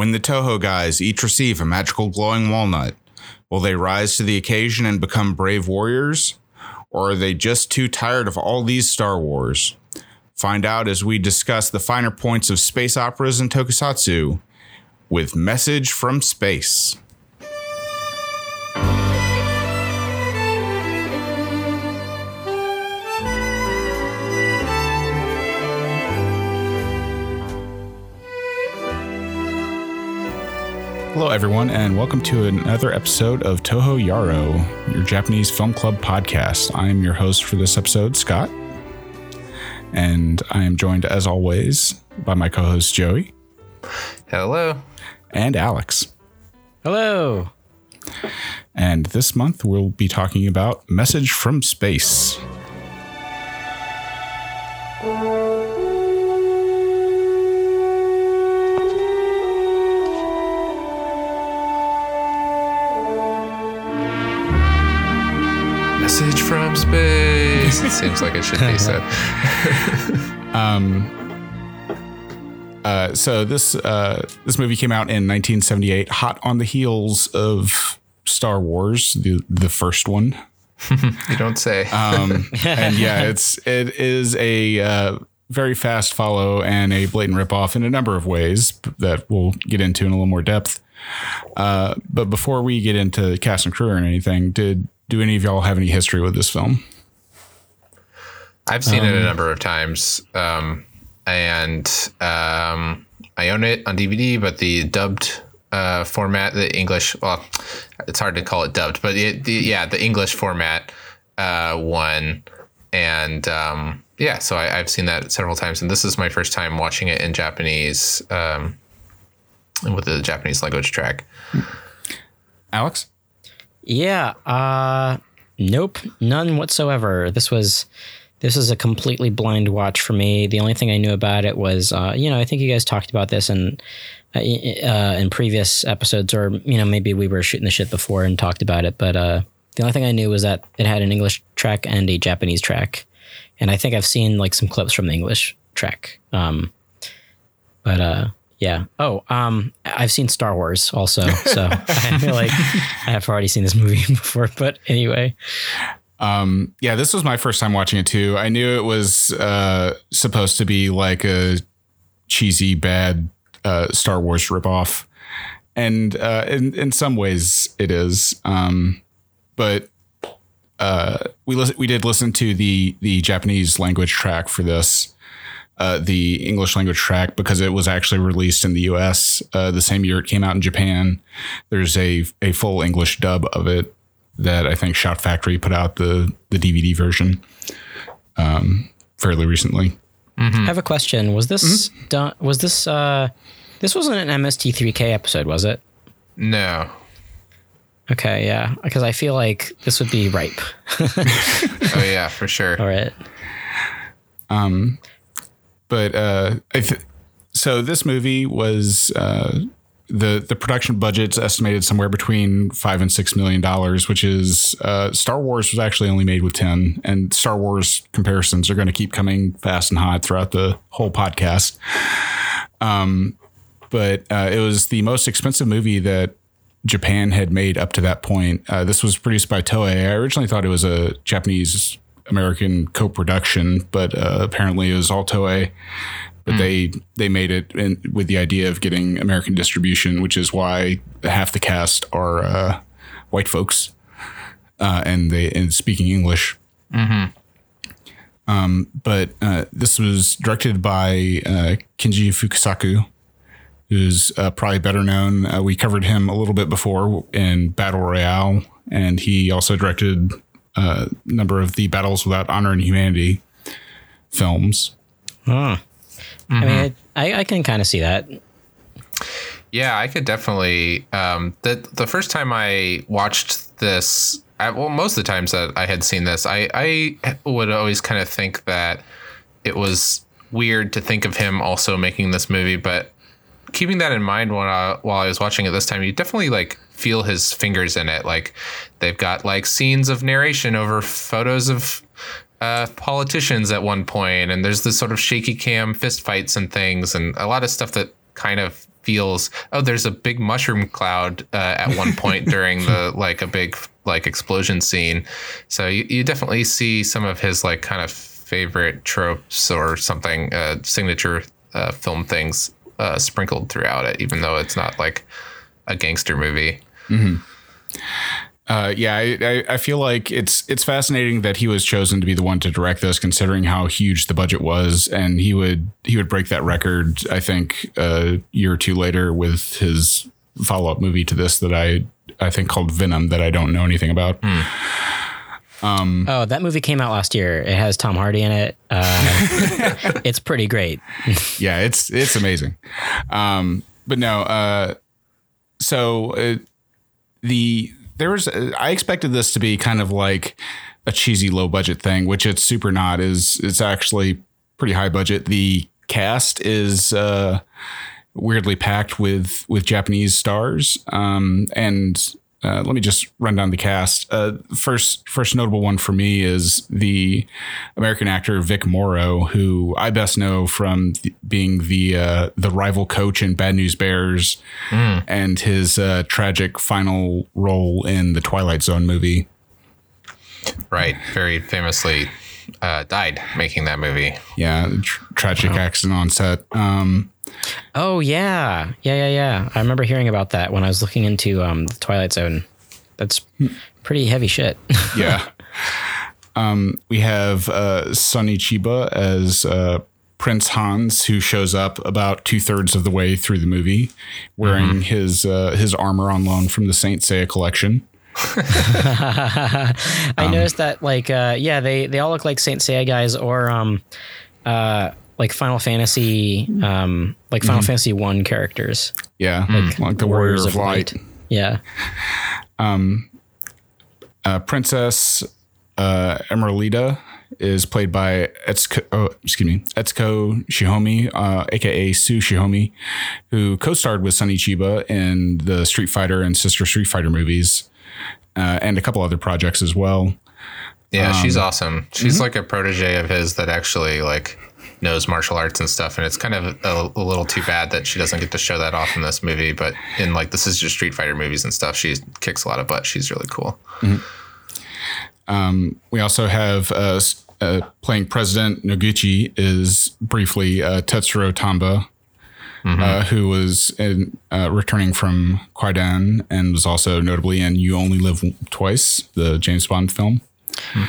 When the Toho guys each receive a magical glowing walnut, will they rise to the occasion and become brave warriors? Or are they just too tired of all these Star Wars? Find out as we discuss the finer points of space operas and tokusatsu with Message from Space. Hello, everyone, and welcome to another episode of Toho Yaro, your Japanese film club podcast. I am your host for this episode, Scott, and I am joined, as always, by my co host, Joey. Hello. And Alex. Hello. And this month, we'll be talking about Message from Space. Space. it seems like it should be said. um, uh, so this uh, this movie came out in 1978, hot on the heels of Star Wars, the the first one. you don't say. um, and yeah, it's it is a uh, very fast follow and a blatant ripoff in a number of ways that we'll get into in a little more depth. Uh, but before we get into cast and crew or anything, did do any of y'all have any history with this film? I've seen um, it a um, number of times, um, and um, I own it on DVD, but the dubbed uh, format, the English, well, it's hard to call it dubbed, but it, the, yeah, the English format uh, one, and um, yeah, so I, have seen that several times, and this is my first time watching it in Japanese um, with the Japanese language track. Alex. Yeah. Uh, nope. None whatsoever. This was this is a completely blind watch for me. The only thing I knew about it was, uh, you know, I think you guys talked about this in uh, uh, in previous episodes, or you know, maybe we were shooting the shit before and talked about it. But uh, the only thing I knew was that it had an English track and a Japanese track, and I think I've seen like some clips from the English track. Um, but uh, yeah. Oh, um, I've seen Star Wars also, so I feel like I have already seen this movie before. But anyway, um, yeah, this was my first time watching it too. I knew it was uh, supposed to be like a cheesy, bad uh, Star Wars ripoff, and uh, in in some ways it is. Um, but uh, we li- we did listen to the the Japanese language track for this, uh, the English language track because it was actually released in the U.S. Uh, the same year it came out in Japan. There's a a full English dub of it that I think Shout Factory put out the the DVD version um, fairly recently. Mm-hmm. I have a question. Was this mm-hmm. done? Was this uh, this wasn't an MST3K episode, was it? No. Okay, yeah, because I feel like this would be ripe. oh yeah, for sure. All right. Um, but uh, th- so this movie was uh, the the production budget's estimated somewhere between five and six million dollars, which is uh, Star Wars was actually only made with ten, and Star Wars comparisons are going to keep coming fast and hot throughout the whole podcast. Um, but uh, it was the most expensive movie that Japan had made up to that point. Uh, this was produced by Toei. I originally thought it was a Japanese American co-production, but uh, apparently it was all Toei. But mm. they they made it in, with the idea of getting American distribution, which is why half the cast are uh, white folks, uh, and they and speaking English. Mm-hmm. Um, but uh, this was directed by uh, Kinji Fukasaku, who's uh, probably better known. we covered him a little bit before in Battle Royale, and he also directed uh, number of the Battles Without Honor and Humanity films. Huh. Mm-hmm. I mean, I, I can kind of see that. Yeah, I could definitely. Um, the the first time I watched this, I, well, most of the times that I had seen this, I I would always kind of think that it was weird to think of him also making this movie, but keeping that in mind while I, while I was watching it this time, you definitely like feel his fingers in it. Like they've got like scenes of narration over photos of uh, politicians at one point, and there's this sort of shaky cam fist fights and things, and a lot of stuff that kind of feels oh there's a big mushroom cloud uh, at one point during the like a big like explosion scene. So you, you definitely see some of his like kind of favorite tropes or something uh, signature uh, film things uh, sprinkled throughout it even though it's not like a gangster movie Uh, yeah, I, I, I feel like it's it's fascinating that he was chosen to be the one to direct this, considering how huge the budget was, and he would he would break that record. I think a year or two later with his follow up movie to this that I I think called Venom that I don't know anything about. Oh, that movie came out last year. It has Tom Hardy in it. Uh, it's pretty great. yeah, it's it's amazing. Um, but no, uh, so uh, the there was I expected this to be kind of like a cheesy low budget thing, which it's super not. Is it's actually pretty high budget. The cast is uh, weirdly packed with with Japanese stars, um, and uh, let me just run down the cast. Uh, first, first notable one for me is the American actor Vic Morrow, who I best know from th- being the uh, the rival coach in Bad News Bears, and his uh, tragic final role in the Twilight Zone movie. right very famously uh, died making that movie Yeah, tr- tragic accident on set. Um, Oh yeah, yeah, yeah, yeah. I remember hearing about that when I was looking into um, the Twilight Zone. That's pretty heavy shit. yeah. um, we have uh, Sonny Chiba as uh, Prince Hans, who shows up about two thirds of the way through the movie, wearing his uh, his armor on loan from the Saint Seiya collection. I noticed that, like, uh, yeah, they they all look like Saint Seiya guys or um, uh, like Final Fantasy, um, like Final Fantasy One characters, Yeah, like, the Warrior of Light. Yeah. Uh, Princess uh, Emeralida is played by Etsuko, oh, excuse me, Etsuko Shihomi, uh, aka Sue Shihomi, who co-starred with Sonny Chiba in the Street Fighter and Sister Street Fighter movies, uh, and a couple other projects as well. Yeah, she's awesome. She's like a protege of his that actually like knows martial arts and stuff, and it's kind of a, a little too bad that she doesn't get to show that off in this movie. But in like this is just Street Fighter movies and stuff, she kicks a lot of butt. She's really cool. We also have uh, uh, playing President Noguchi is briefly uh, Tetsuro Tamba, uh, who was in, uh, returning from Kwaidan and was also notably in You Only Live Twice, the James Bond film.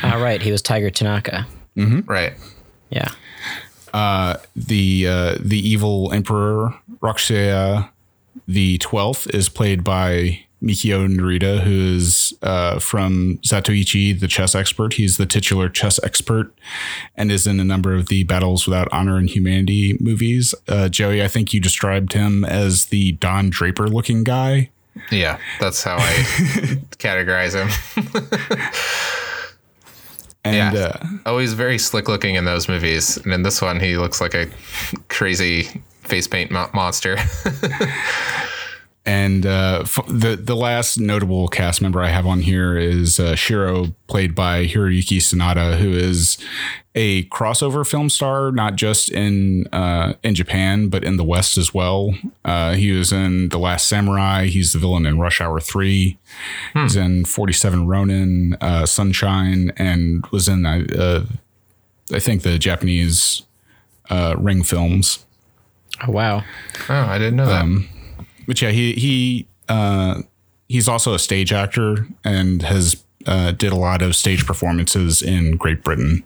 All right, he was Tiger Tanaka. Right. Yeah. The uh, the evil Emperor Rakushaya the Twelfth is played by Mikio Narita, who is uh, from Zatoichi, the chess expert. He's the titular chess expert and is in a number of the Battles Without Honor and Humanity movies. Uh, Joey, I think you described him as the Don Draper looking guy. Yeah, that's how I categorize him. And Yeah. uh, Always very slick looking in those movies, and in this one, he looks like a crazy face paint mo- monster. And uh, f- the the last notable cast member I have on here is uh, Shiro, played by Hiroyuki Sanada, who is a crossover film star, not just in uh, in Japan but in the West as well. Uh, he was in The Last Samurai. He's the villain in Rush Hour Three. He's in Forty Seven Ronin, uh, Sunshine, and was in uh, I think the Japanese uh, Ring films. Oh wow. oh, I didn't know that. But yeah, he he uh, he's also a stage actor and has uh, did a lot of stage performances in Great Britain.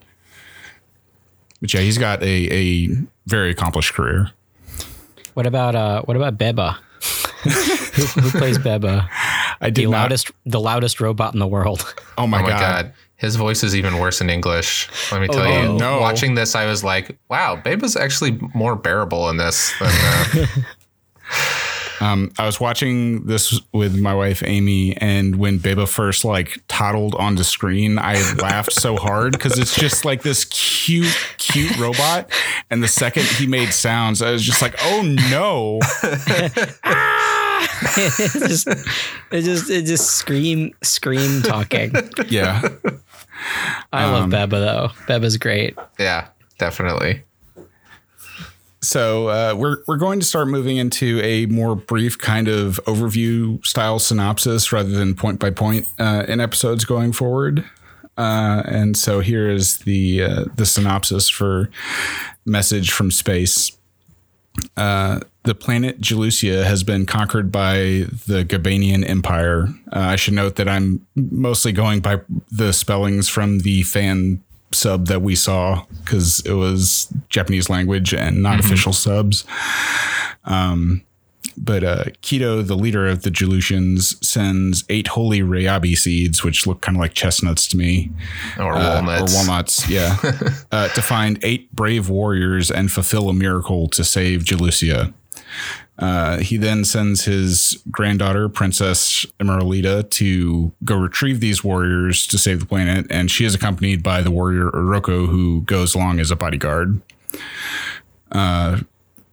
But yeah, he's got a a very accomplished career. What about uh? What about Beba? who, who plays Beba? I did The not. loudest, the loudest robot in the world. oh my, Oh my god. god. His voice is even worse in English. Let me tell Oh, you. no. Watching this, I was like, wow, Beba's actually more bearable in this than. Uh, Um, I was watching this with my wife Amy, and when Beba first like toddled onto screen, I laughed so hard because it's just like this cute, cute robot. And the second he made sounds, I was just like, "Oh no!" it just, it just, it just scream, scream talking. Yeah. I love Beba though. Beba's great. yeah, definitely. So uh, we're we're going to start moving into a more brief kind of overview style synopsis rather than point by point uh, in episodes going forward. Uh, and so here is the uh, the synopsis for message from space. Uh, the planet Jalusia has been conquered by the Gabanian Empire. Uh, I should note that I'm mostly going by the spellings from the fan sub that we saw because it was Japanese language and not official subs. Um, but uh, Keto, the leader of the Jalusians, sends eight holy Rayabi seeds, which look kind of like chestnuts to me, Or uh, walnuts. or walnuts, yeah, uh, to find eight brave warriors and fulfill a miracle to save Jalusia. Uh, he then sends his granddaughter, Princess Emeralita, to go retrieve these warriors to save the planet, and she is accompanied by the warrior Oroko, who goes along as a bodyguard. Uh,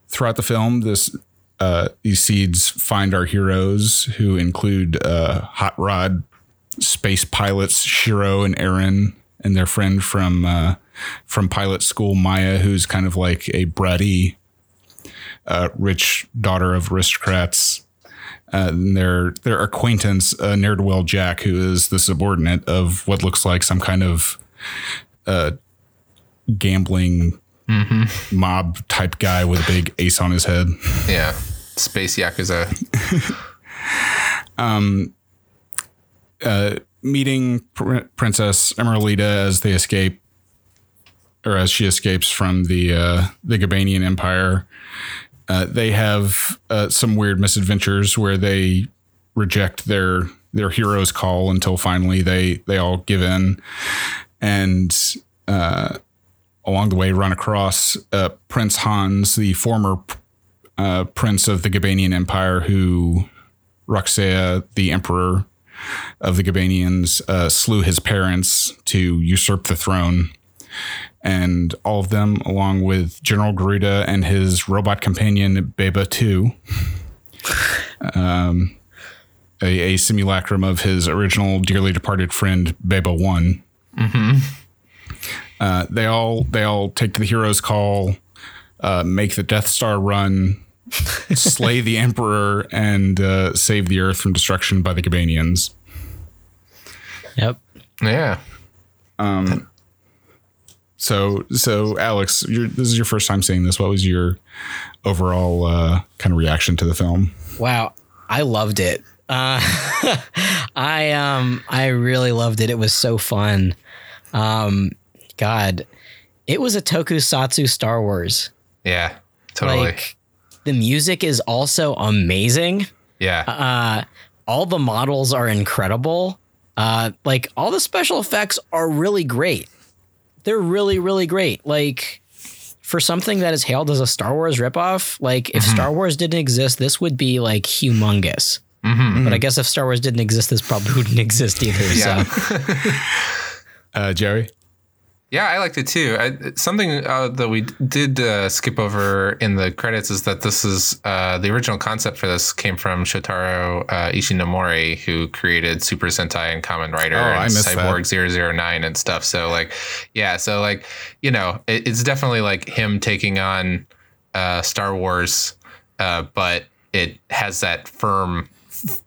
throughout the film, this uh, these seeds find our heroes, who include uh, Hot Rod, space pilots Shiro and Aaron, and their friend from uh, from pilot school, Maya, who's kind of like a bratty uh, rich daughter of aristocrats. Uh, and their their acquaintance, uh, ne'er do well Jack, who is the subordinate of what looks like some kind of uh, gambling mob type guy with a big ace on his head. yeah. Space Yakuza. Meeting Pr- Princess Emeralita as they escape, or as she escapes from the uh, the Gabanian Empire. Uh, they have uh, some weird misadventures where they reject their their hero's call until finally they they all give in, and uh, along the way run across uh, Prince Hans, the former uh, prince of the Gabanian Empire, who Roxea, the emperor of the Gabanians, uh, slew his parents to usurp the throne and all of them, along with General Garuda and his robot companion Beba Two, um, a, a simulacrum of his original dearly departed friend Beba One. Uh, they all they all take the hero's call, uh, make the Death Star run, slay the Emperor, and uh, save the Earth from destruction by the Gabanians. Yep. Yeah. So, so Alex, you're, this is your first time seeing this. What was your overall uh, kind of reaction to the film? Wow, I loved it. Uh, I um I really loved it. It was so fun. Um, God, it was a tokusatsu Star Wars. Yeah. Totally. Like the music is also amazing. yeah. Uh, all the models are incredible. Uh, like all the special effects are really great. They're really, really great. Like for something that is hailed as a Star Wars ripoff, like if Star Wars didn't exist, this would be like humongous. But I guess if Star Wars didn't exist, this probably wouldn't exist either. Yeah. So Uh, Jerry? Yeah, I liked it too. I, something uh, that we did uh, skip over in the credits is that this is uh, the original concept for this came from Shotaro uh, Ishinomori, who created Super Sentai and Kamen Rider Oh, and missed that. Cyborg 009 and stuff. So, like, yeah, so, like, you know, it, it's definitely like him taking on uh, Star Wars, uh, but it has that firm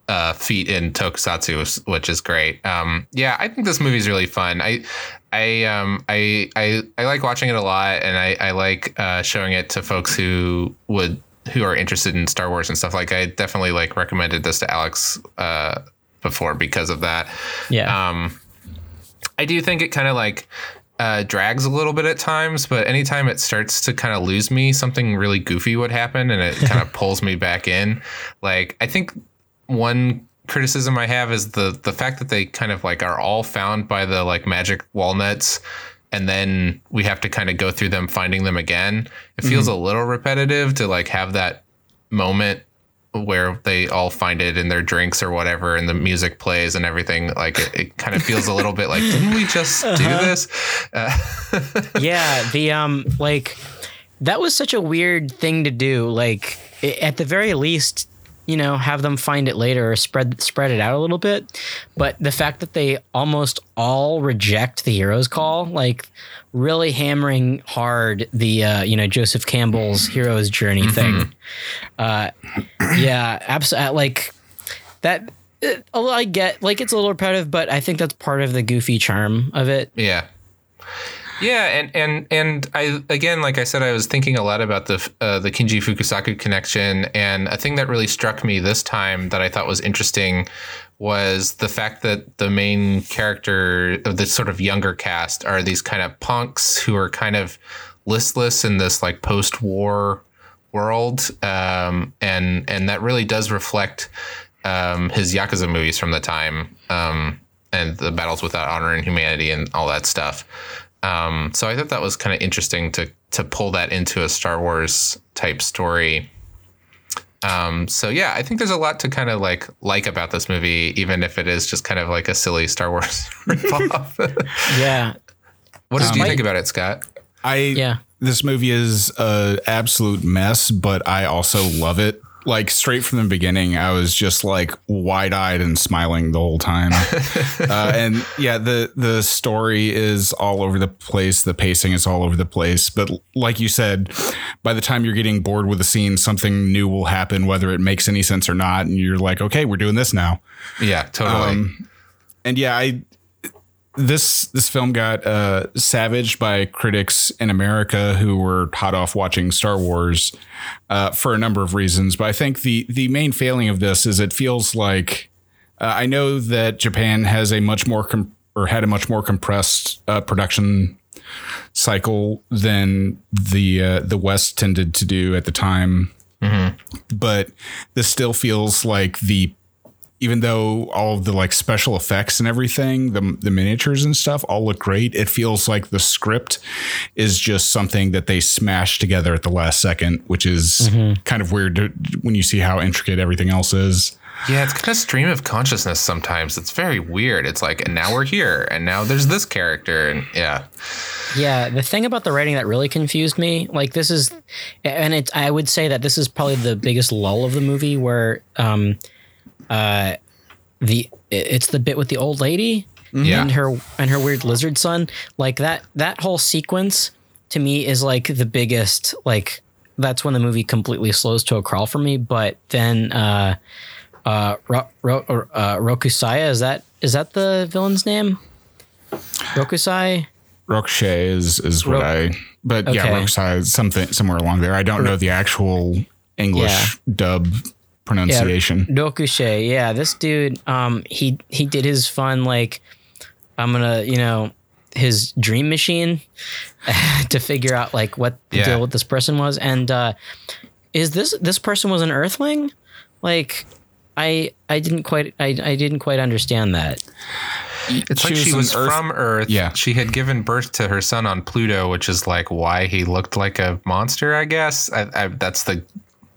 uh, feet in tokusatsu, which is great. Um, yeah, I think this movie's really fun. I, I, um, I, I, I like watching it a lot, and I, I like uh, showing it to folks who would who are interested in Star Wars and stuff. Like, I definitely like recommended this to Alex uh, before because of that. yeah, Um, I do think it kind of like uh, drags a little bit at times, but anytime it starts to kind of lose me, something really goofy would happen, and it kind of pulls me back in. Like I think one criticism I have is the the fact that they kind of like are all found by the like magic walnuts. And then we have to kind of go through them, finding them again. It feels a little repetitive to like have that moment where they all find it in their drinks or whatever and the music plays and everything like it, it kind of feels a little bit like didn't we just do this uh, yeah. The um, like that was such a weird thing to do. Like at the very least, you know have them find it later or spread spread it out a little bit. But the fact that they almost all reject the hero's call, like really hammering hard the uh, you know Joseph Campbell's hero's journey thing. Uh, yeah, absolutely. Like that. It, I get like it's a little repetitive, but I think that's part of the goofy charm of it. Yeah. Yeah, and and and I again, like I said, I was thinking a lot about the uh, the Kinji Fukasaku connection, and a thing that really struck me this time that I thought was interesting was the fact that the main character of this sort of younger cast are these kind of punks who are kind of listless in this like post-war world, um, and and that really does reflect um, his yakuza movies from the time. Um, and the battles without honor and humanity and all that stuff. Um, so I thought that was kind of interesting to to pull that into a Star Wars type story. Um, so yeah, I think there's a lot to kind of like like about this movie, even if it is just kind of like a silly Star Wars ripoff. Yeah, what did you think about it, Scott? I yeah. this movie is a absolute mess, but I also love it. Like straight from the beginning, I was just like wide eyed and smiling the whole time. uh, and yeah, the the story is all over the place. The pacing is all over the place. But like you said, by the time you're getting bored with the scene, something new will happen, whether it makes any sense or not. And you're like, okay, we're doing this now. Yeah, totally. Um, and yeah, I this this film got uh, savaged by critics in America who were hot off watching Star Wars uh, for a number of reasons. But I think the the main failing of this is it feels like uh, I know that Japan has a much more com- or had a much more compressed uh, production cycle than the uh, the West tended to do at the time. But this still feels like the even though all of the like special effects and everything, the the miniatures and stuff all look great, it feels like the script is just something that they smashed together at the last second, which is kind of weird to, when you see how intricate everything else is. yeah, it's kind of stream of consciousness sometimes. It's very weird. It's like, and now we're here, and now there's this character, and yeah, Yeah, the thing about the writing that really confused me, like this is, and it, I would say that this is probably the biggest lull of the movie, where, um, uh, the it's the bit with the old lady Yeah. and her and her weird lizard son, like that that whole sequence to me is like the biggest, like that's when the movie completely slows to a crawl for me. But then, uh, uh, Ro, Ro, uh, Rokusaya is that is that the villain's name? Rokusai. Rokushay is is what Ro- I, but yeah, Rokusai is something somewhere along there. I don't know the actual English dub pronunciation. Rokushay, yeah, this dude, um, he he did his fun like, I'm gonna, you know, his dream machine to figure out like what the Yeah. deal with this person was, and uh, is this this person was an Earthling? Like, I I didn't quite I I didn't quite understand that. It's She like was she was Earth- from Earth. Yeah. She had given birth to her son on Pluto, which is like why he looked like a monster, I guess. I, I, that's the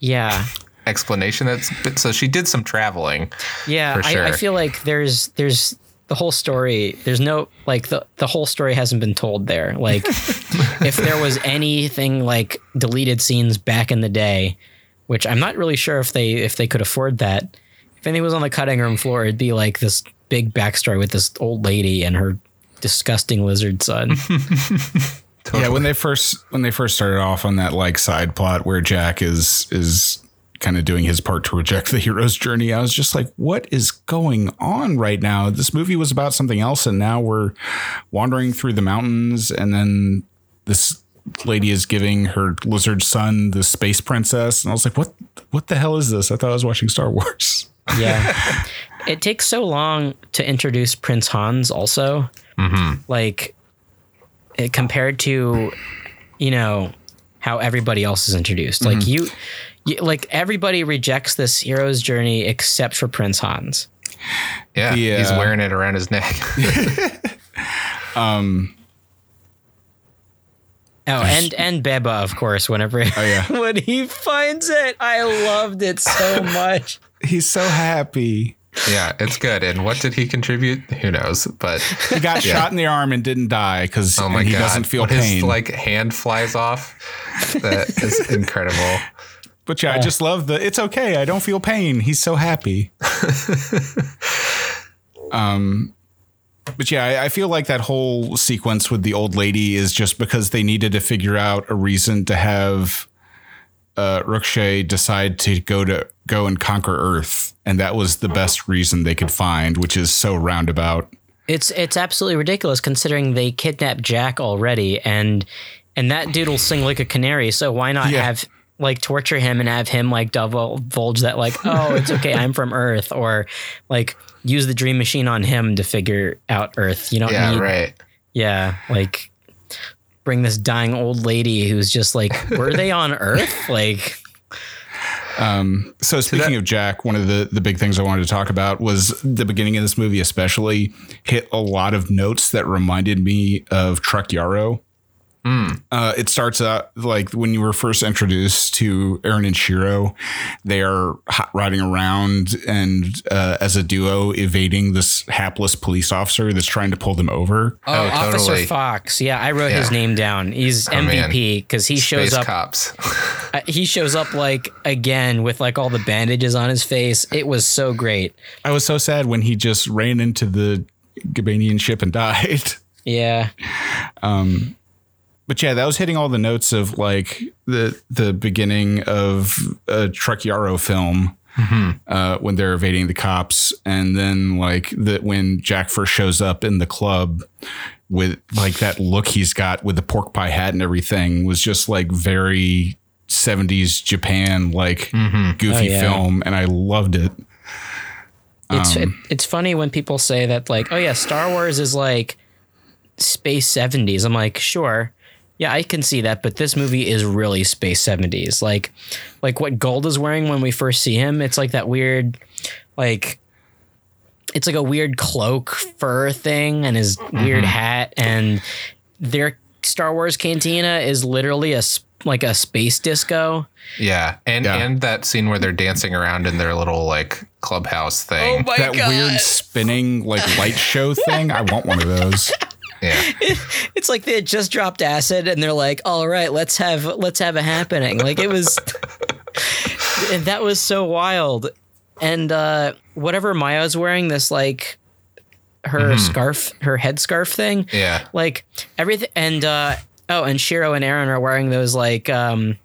Yeah, explanation. That's so she did some traveling. yeah. For I, I feel like there's there's the whole story. There's no like the the whole story hasn't been told there. Like, if there was anything like deleted scenes back in the day, which I'm not really sure if they if they could afford that. If anything was on the cutting room floor, it'd be like this big backstory with this old lady and her disgusting lizard son. Yeah, when they first when they first started off on that like side plot where Jack is is kind of doing his part to reject the hero's journey, I was just like, what is going on right now? This movie was about something else, and now we're wandering through the mountains, and then this lady is giving her lizard son the space princess, and I was like, what what the hell is this? I thought I was watching Star Wars. yeah, it takes so long to introduce Prince Hans. Also, mm-hmm. like it, compared to you know how everybody else is introduced. Like mm-hmm. you, you, like everybody rejects this hero's journey except for Prince Hans. Yeah, The, he's wearing it around his neck. Um, oh, and and Beba, of course. Whenever oh yeah. when he finds it, I loved it so much. He's so happy. yeah, it's good. And what did he contribute? Who knows? But He got shot in the arm and didn't die because oh my he god, doesn't feel when pain. His like hand flies off. That is incredible. But yeah, I just love the it's okay. I don't feel pain. He's so happy. um but yeah, I, I feel like that whole sequence with the old lady is just because they needed to figure out a reason to have uh Rookshay decide to go to go and conquer Earth. And that was the best reason they could find, which is so roundabout. It's it's absolutely ridiculous considering they kidnapped Jack already, and and that dude will sing like a canary. So why not Yeah. have like torture him and have him like divulge that like oh it's okay I'm from Earth or like use the dream machine on him to figure out Earth. You don't Yeah, need right. yeah like bring this dying old lady who's just like were they on Earth like Um, so speaking of Jack, one of the, the big things I wanted to talk about was the beginning of this movie, especially hit a lot of notes that reminded me of Truck Yaro. Uh, it starts out like when you were first introduced to Aaron and Shiro, they are hot riding around and uh, as a duo evading this hapless police officer that's trying to pull them over. oh, Oh, Officer totally. Fox yeah I wrote his name down he's man. MVP because he shows Space up cops. Uh, he shows up like again with like all the bandages on his face. It was so great. I was so sad when he just ran into the Gabanian ship and died. Yeah. But yeah, that was hitting all the notes of like the the beginning of a Truck Yaro film uh, when they're evading the cops, and then like that when Jack first shows up in the club with like that look he's got with the pork pie hat and everything was just like very 70s Japan like goofy Oh, yeah. film, and I loved it. It's Um, it, it's funny when people say that like, oh yeah, Star Wars is like space 70s. I'm like, sure. Yeah, I can see that, but this movie is really space 70s. Like like what Gold is wearing when we first see him, it's like that weird like it's like a weird cloak fur thing and his mm-hmm. weird hat and their Star Wars cantina is literally a s- like a space disco. Yeah, and Yeah. and that scene where they're dancing around in their little like clubhouse Oh thing. that weird spinning like light show thing. I want one of those. yeah, It's like they had just dropped acid and they're like, "All right, let's have let's have a happening." Like it was and that was so wild. And uh whatever Maya's wearing this like her scarf, her headscarf thing, yeah, like everything and uh oh, and Shiro and Aaron are wearing those like um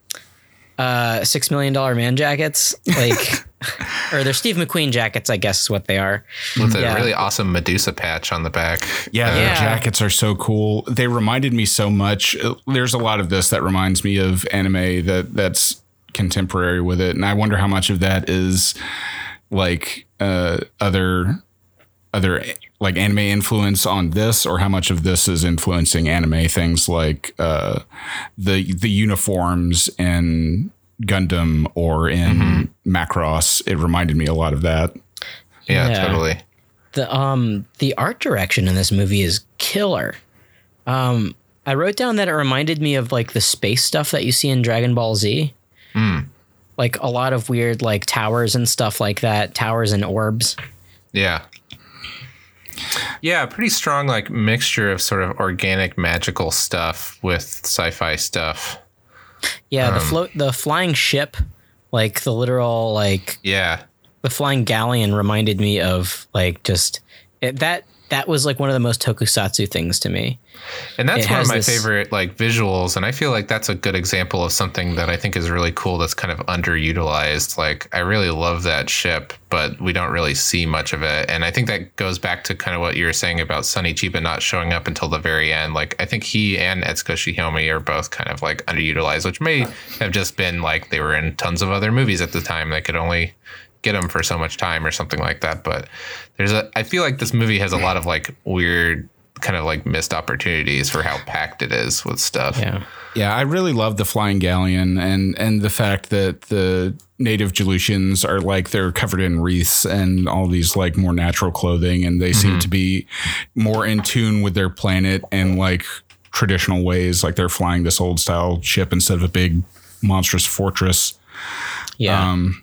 uh 6 million dollar man jackets, like or they're Steve McQueen jackets, I guess is what they are. with a Yeah. really awesome Medusa patch on the back. Yeah, Uh, their Yeah. jackets are so cool. They reminded me so much. uh, There's a lot of this that reminds me of anime that that's contemporary with it, and I wonder how much of that is like uh, other other like anime influence on this, or how much of this is influencing anime things like uh, the the uniforms in Gundam or in Macross. It reminded me a lot of that. yeah, Yeah. totally. the um the art direction in this movie is killer. Um, I wrote down that it reminded me of like the space stuff that you see in Dragon Ball Z. Like a lot of weird like towers and stuff like that, towers and orbs. Yeah. Yeah, pretty strong like mixture of sort of organic magical stuff with sci-fi stuff. Yeah, the um, float the flying ship, like the literal like Yeah. the flying galleon reminded me of like just it, that that was like one of the most tokusatsu things to me. And that's It one of my this- favorite like visuals and I feel like that's a good example of something that I think is really cool that's kind of underutilized. Like I really love that ship, but we don't really see much of it. And I think that goes back to kind of what you were saying about Sonny Chiba not showing up until the very end. Like I think he and Etsuko Shihomi are both kind of like underutilized, which may have just been like they were in tons of other movies at the time. They could only get them for so much time or something like that. But there's a I feel like this movie has a lot of like weird kind of like missed opportunities for how packed it is with stuff. Yeah. Yeah, I really love the flying galleon and and the fact that the native Jelutians are like they're covered in wreaths and all these like more natural clothing and they seem to be more in tune with their planet and like traditional ways like they're flying this old style ship instead of a big monstrous fortress. Yeah. Um,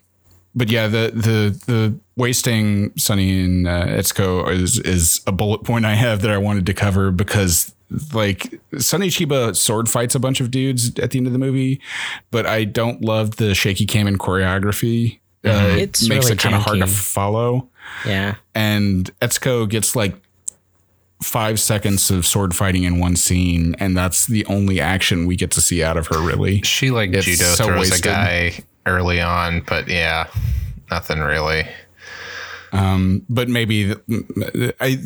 but yeah, the the the wasting Sonny and uh, Etsuko is is a bullet point I have that I wanted to cover because like Sonny Chiba sword fights a bunch of dudes at the end of the movie, but I don't love the shaky cam and choreography. Uh, It's it makes really it kind of hard to follow. Yeah. And Etsuko gets like five seconds of sword fighting in one scene, and that's the only action we get to see out of her. Really, She like It's judo so throws wasted. a guy early on, but yeah, nothing really. um, but maybe I.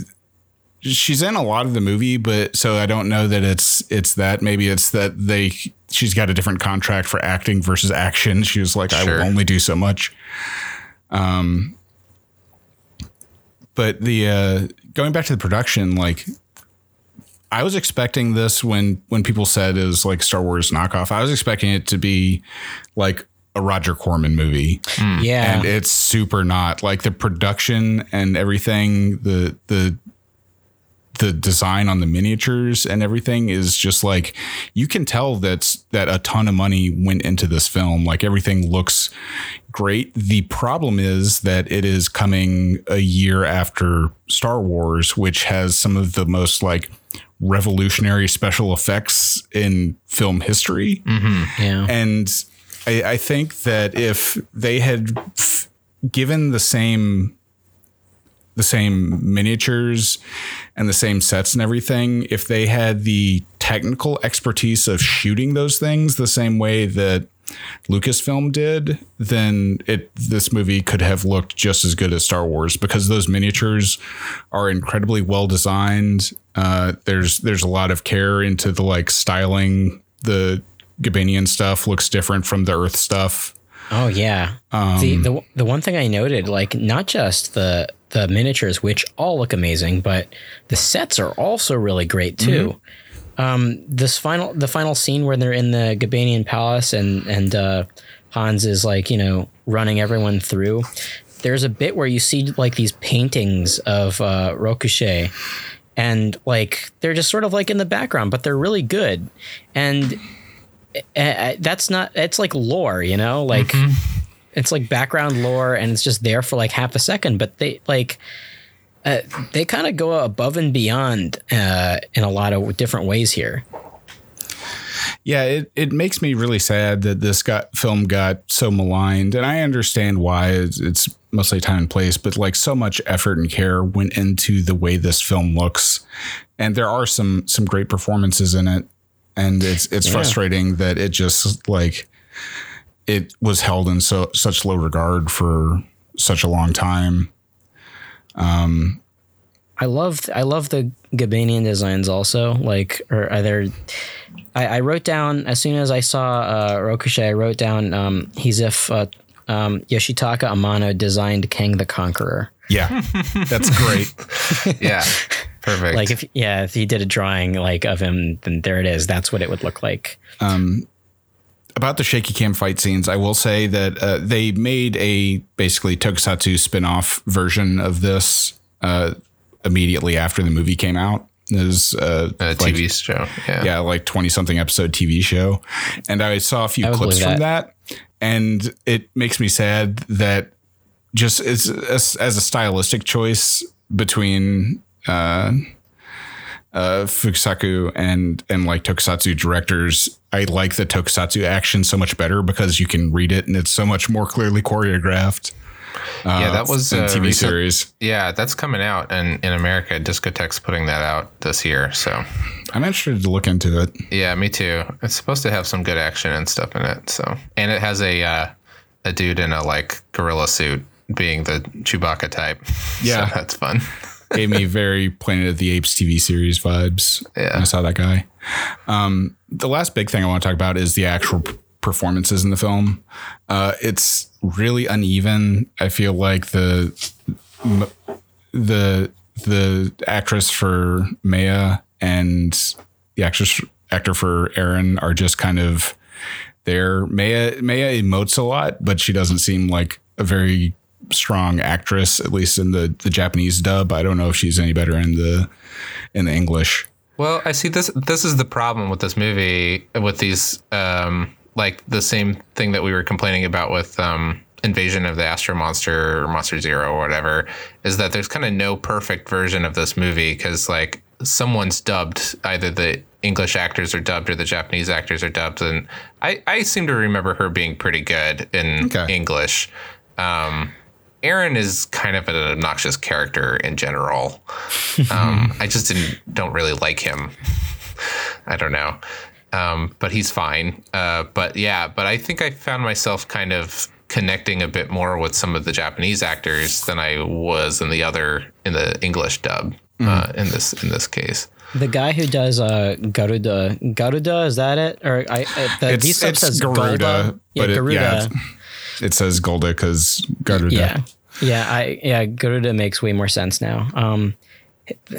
She's in a lot of the movie, but so I don't know that it's it's that. Maybe it's that they she's got a different contract for acting versus action. She was like, I will only do so much. Um, but the uh, going back to the production, like I was expecting this when when people said it was like Star Wars knockoff. I was expecting it to be like a Roger Corman movie. Hmm. Yeah. and it's super not like the production and everything the the the design on the miniatures and everything is just like you can tell that's that a ton of money went into this film. Like everything looks great. The problem is that it is coming a year after Star Wars which has some of the most like revolutionary special effects in film history. Mm-hmm. Yeah. and I, I think that if they had given the same the same miniatures and the same sets and everything, if they had the technical expertise of shooting those things the same way that Lucasfilm did, then it this movie could have looked just as good as Star Wars because those miniatures are incredibly well designed. Uh, there's there's a lot of care into the like styling. The Gabanian stuff looks different from the Earth stuff. Oh yeah. Um, the, the the one thing I noted, like not just the the miniatures, which all look amazing, but the sets are also really great too. Um, this final the final scene where they're in the Gabanian palace and and uh, Hans is like you know running everyone through. There's a bit where you see like these paintings of uh, Rokushe, and like they're just sort of like in the background, but they're really good. And uh, that's not it's like lore you know? Like it's like background lore and it's just there for like half a second but they like uh, they kind of go above and beyond uh, in a lot of different ways here. Yeah, it, it makes me really sad that this got film got so maligned, and I understand why. It's, it's mostly time and place, but like so much effort and care went into the way this film looks, and there are some some great performances in it, and it's it's frustrating that it just like it was held in so such low regard for such a long time. Um, I love i love the gabanian designs also like or either I, I wrote down as soon as i saw uh rokushe i wrote down um he's if uh, um, Yoshitaka Amano designed Kang the Conqueror. Yeah, that's great. Yeah, perfect. Like if yeah, if he did a drawing like of him, then there it is. That's what it would look like. about the shaky cam fight scenes, I will say that uh, they made a basically tokusatsu spin-off version of this uh, immediately after the movie came out. Is uh, a like, TV show. Yeah. yeah, like twenty something episode TV show, and I saw a few clips believe from that, and it makes me sad that just as as, as a stylistic choice between. Uh, uh, Fukasaku and and like tokusatsu directors, I like the tokusatsu action so much better because you can read it and it's so much more clearly choreographed. Uh, Yeah, that was, in uh, TV recent- series. Yeah, that's coming out and in America. Discotek's putting that out this year. So I'm interested to look into it. yeah, me too. It's supposed to have some good action and stuff in it. So and it has a uh, a dude in a like gorilla suit being the Chewbacca type. Yeah. so that's fun. Gave me very Planet of the Apes TV series vibes. Yeah. when I saw that guy. Um, the last big thing I want to talk about is the actual performances in the film. Uh, it's really uneven. I feel like the the the actress for Maya and the actress actor for Aaron are just kind of there. Maya Maya emotes a lot, but she doesn't seem like a very strong actress, at least in the the Japanese dub. I don't know if she's any better in the in the English. Well, I see this. This is the problem with this movie. With these, um, like the same thing that we were complaining about with um, Invasion of the Astro Monster or Monster Zero or whatever, is that there's kind of no perfect version of this movie because like someone's dubbed either the English actors are dubbed or the Japanese actors are dubbed, and I I seem to remember her being pretty good in Okay. English. Um, Aaron is kind of an obnoxious character in general. Um, I just didn't don't really like him. I don't know. Um, but he's fine. Uh, but yeah, but I think I found myself kind of connecting a bit more with some of the Japanese actors than I was in the other in the English dub. Uh, in this in this case, The guy who does uh, Garuda, Garuda is that it? Or I, I the It's, it's says Garuda, Golda. Yeah, but it, Garuda. yeah, it's- it says Golda because Garuda. Yeah. Yeah, I yeah, Garuda makes way more sense now. Um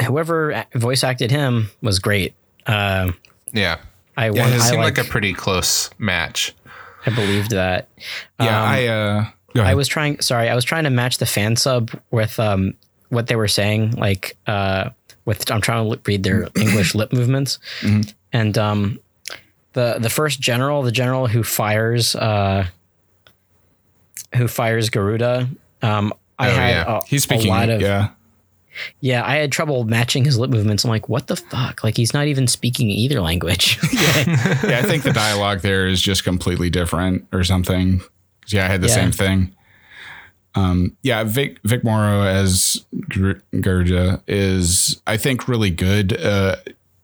whoever voice acted him was great. Uh, yeah, I yeah, want it I seemed like, like a pretty close match. I believed that. Yeah, Um, I uh. I was trying sorry, I was trying to match the fan sub with um what they were saying like uh with I'm trying to read their English lip movements. Mm-hmm. And um the the first general, the general who fires uh who fires Garuda um I Oh, had yeah. a, He's speaking. a lot of yeah, Yeah, I had trouble matching his lip movements. I'm like, what the fuck? Like he's not even speaking either language. yeah. I think the dialogue there is just completely different or something. Yeah, I had the Yeah. same thing. Um, yeah, Vic Vic Morrow as Gar- Garuda is, I think, really good. Uh,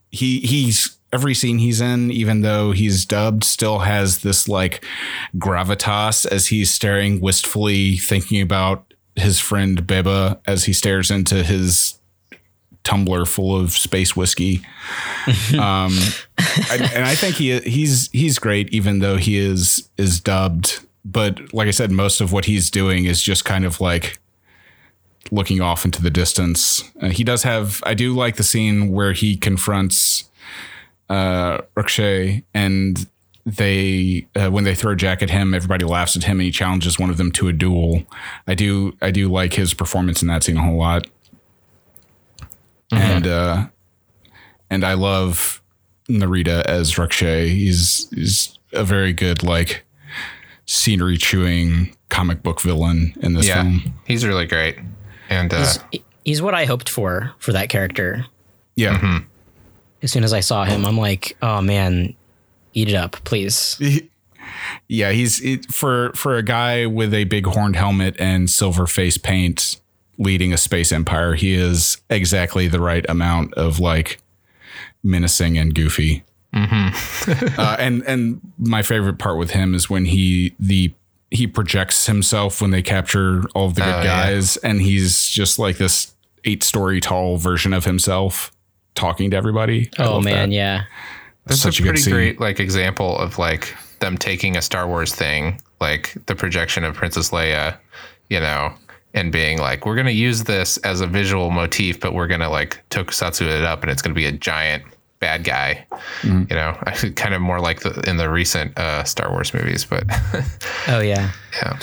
he he's every scene he's in, even though he's dubbed, still has this like gravitas as he's staring wistfully, thinking about his friend Beba as he stares into his tumbler full of space whiskey. um, I, and I think he he's he's great, even though he is is dubbed. But like I said, most of what he's doing is just kind of like looking off into the distance. Uh, he does have. I do like the scene where he confronts uh, Rukshay and they uh, when they throw Jack at him, everybody laughs at him and he challenges one of them to a duel. I do I do like his performance in that scene a whole lot. And uh and I love Narita as Rukshay. He's he's a very good like scenery chewing comic book villain in this Yeah, film. he's really great. And uh, he's, he's what I hoped for for that character. Yeah. As soon as I saw him, I'm like, oh man, eat it up, please. Yeah, he's it, for for a guy with a big horned helmet and silver face paint leading a space empire. He is exactly the right amount of like menacing and goofy. uh, and and my favorite part with him is when he the he projects himself when they capture all of the good Oh, yeah. guys, and he's just like this eight story tall version of himself talking to everybody. I Oh man, that. yeah. That's Such a a pretty scene. great like example of like them taking a Star Wars thing, like the projection of Princess Leia, you know, and being like, we're gonna use this as a visual motif, but we're gonna like tokusatsu it up, and it's gonna be a giant bad guy. Mm-hmm. You know, kind of more like the in the recent uh, Star Wars movies, but Oh yeah. yeah,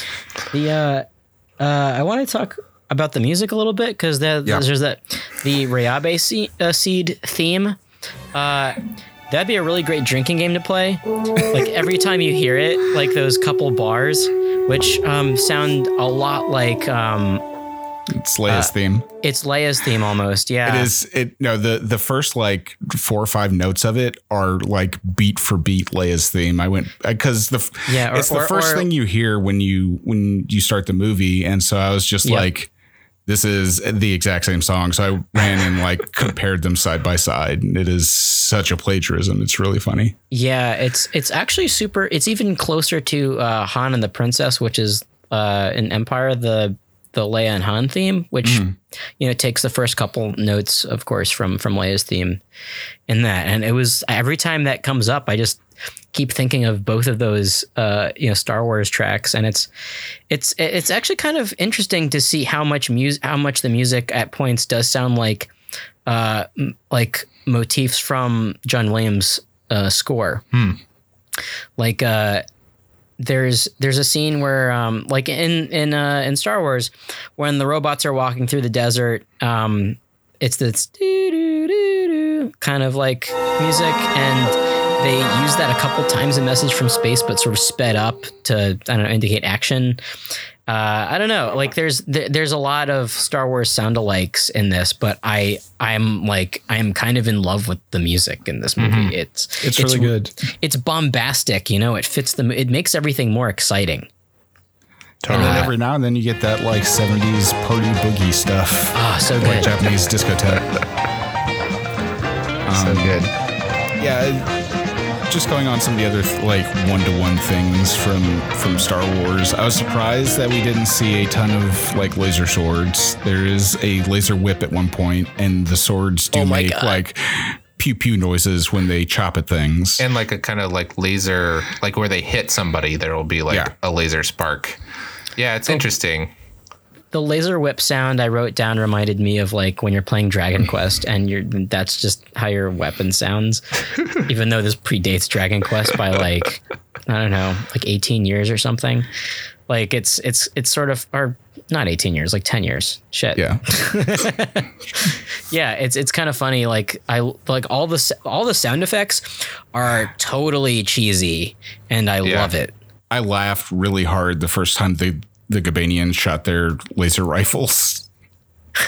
The uh, uh, I want to talk about the music a little bit because Yeah. there's that the Liabe seed, uh, seed theme. Uh, that'd be a really great drinking game to play. Like every time you hear it, like those couple bars, which um, sound a lot like um, It's Leia's theme. it's Leia's theme almost. Yeah, It is it no the the first like four or five notes of it are like beat for beat Leia's theme. I went because the Yeah, or- it's the or- first or- thing you hear when you when you start the movie, and so I was just Yeah. like, this is the exact same song. So I ran and like compared them side by side. And it is such a plagiarism. It's really funny. Yeah, it's it's actually super. It's even closer to uh, Han and the Princess, which is uh, in Empire the the Leia and Han theme, which you know takes the first couple notes, of course, from from Leia's theme in that. And it was every time that comes up, I just keep thinking of both of those uh, you know Star Wars tracks, and it's it's it's actually kind of interesting to see how much music, how much the music at points does sound like uh, m- like motifs from John Williams' uh, score. Like uh, there's there's a scene where um, like in in uh, in Star Wars when the robots are walking through the desert, um, it's this kind of like music and. They use that a couple times in Message from Space, but sort of sped up to I don't know indicate action. uh, I don't know. Like there's th- there's a lot of Star Wars sound alikes in this, but I I'm like I'm kind of in love with the music in this movie. It's It's, really good. It's bombastic, you know. It fits the. It makes everything more exciting. Totally. And then Uh, every now and then you get that like 70s party boogie stuff. Ah, so good. Like good. Japanese discotheque. so good. yeah just going on some of the other like one-to-one things from from star wars i was surprised that we didn't see a ton of like laser swords there is a laser whip at one point and the swords do Oh make God. like pew pew noises when they chop at things And like a kind of like laser, like where they hit somebody, there will be like Yeah. a laser spark. Yeah, it's oh. interesting. The laser whip sound I wrote down reminded me of like when you're playing Dragon Quest and you're that's just how your weapon sounds. Even though this predates Dragon Quest by like I don't know, like 18 years or something. Like it's it's it's sort of or not 18 years, like 10 years. Shit. yeah Yeah, it's it's kind of funny like I like all the all the sound effects are totally cheesy and I Yeah. love it. i laughed really hard the first time the the gabanians shot their laser rifles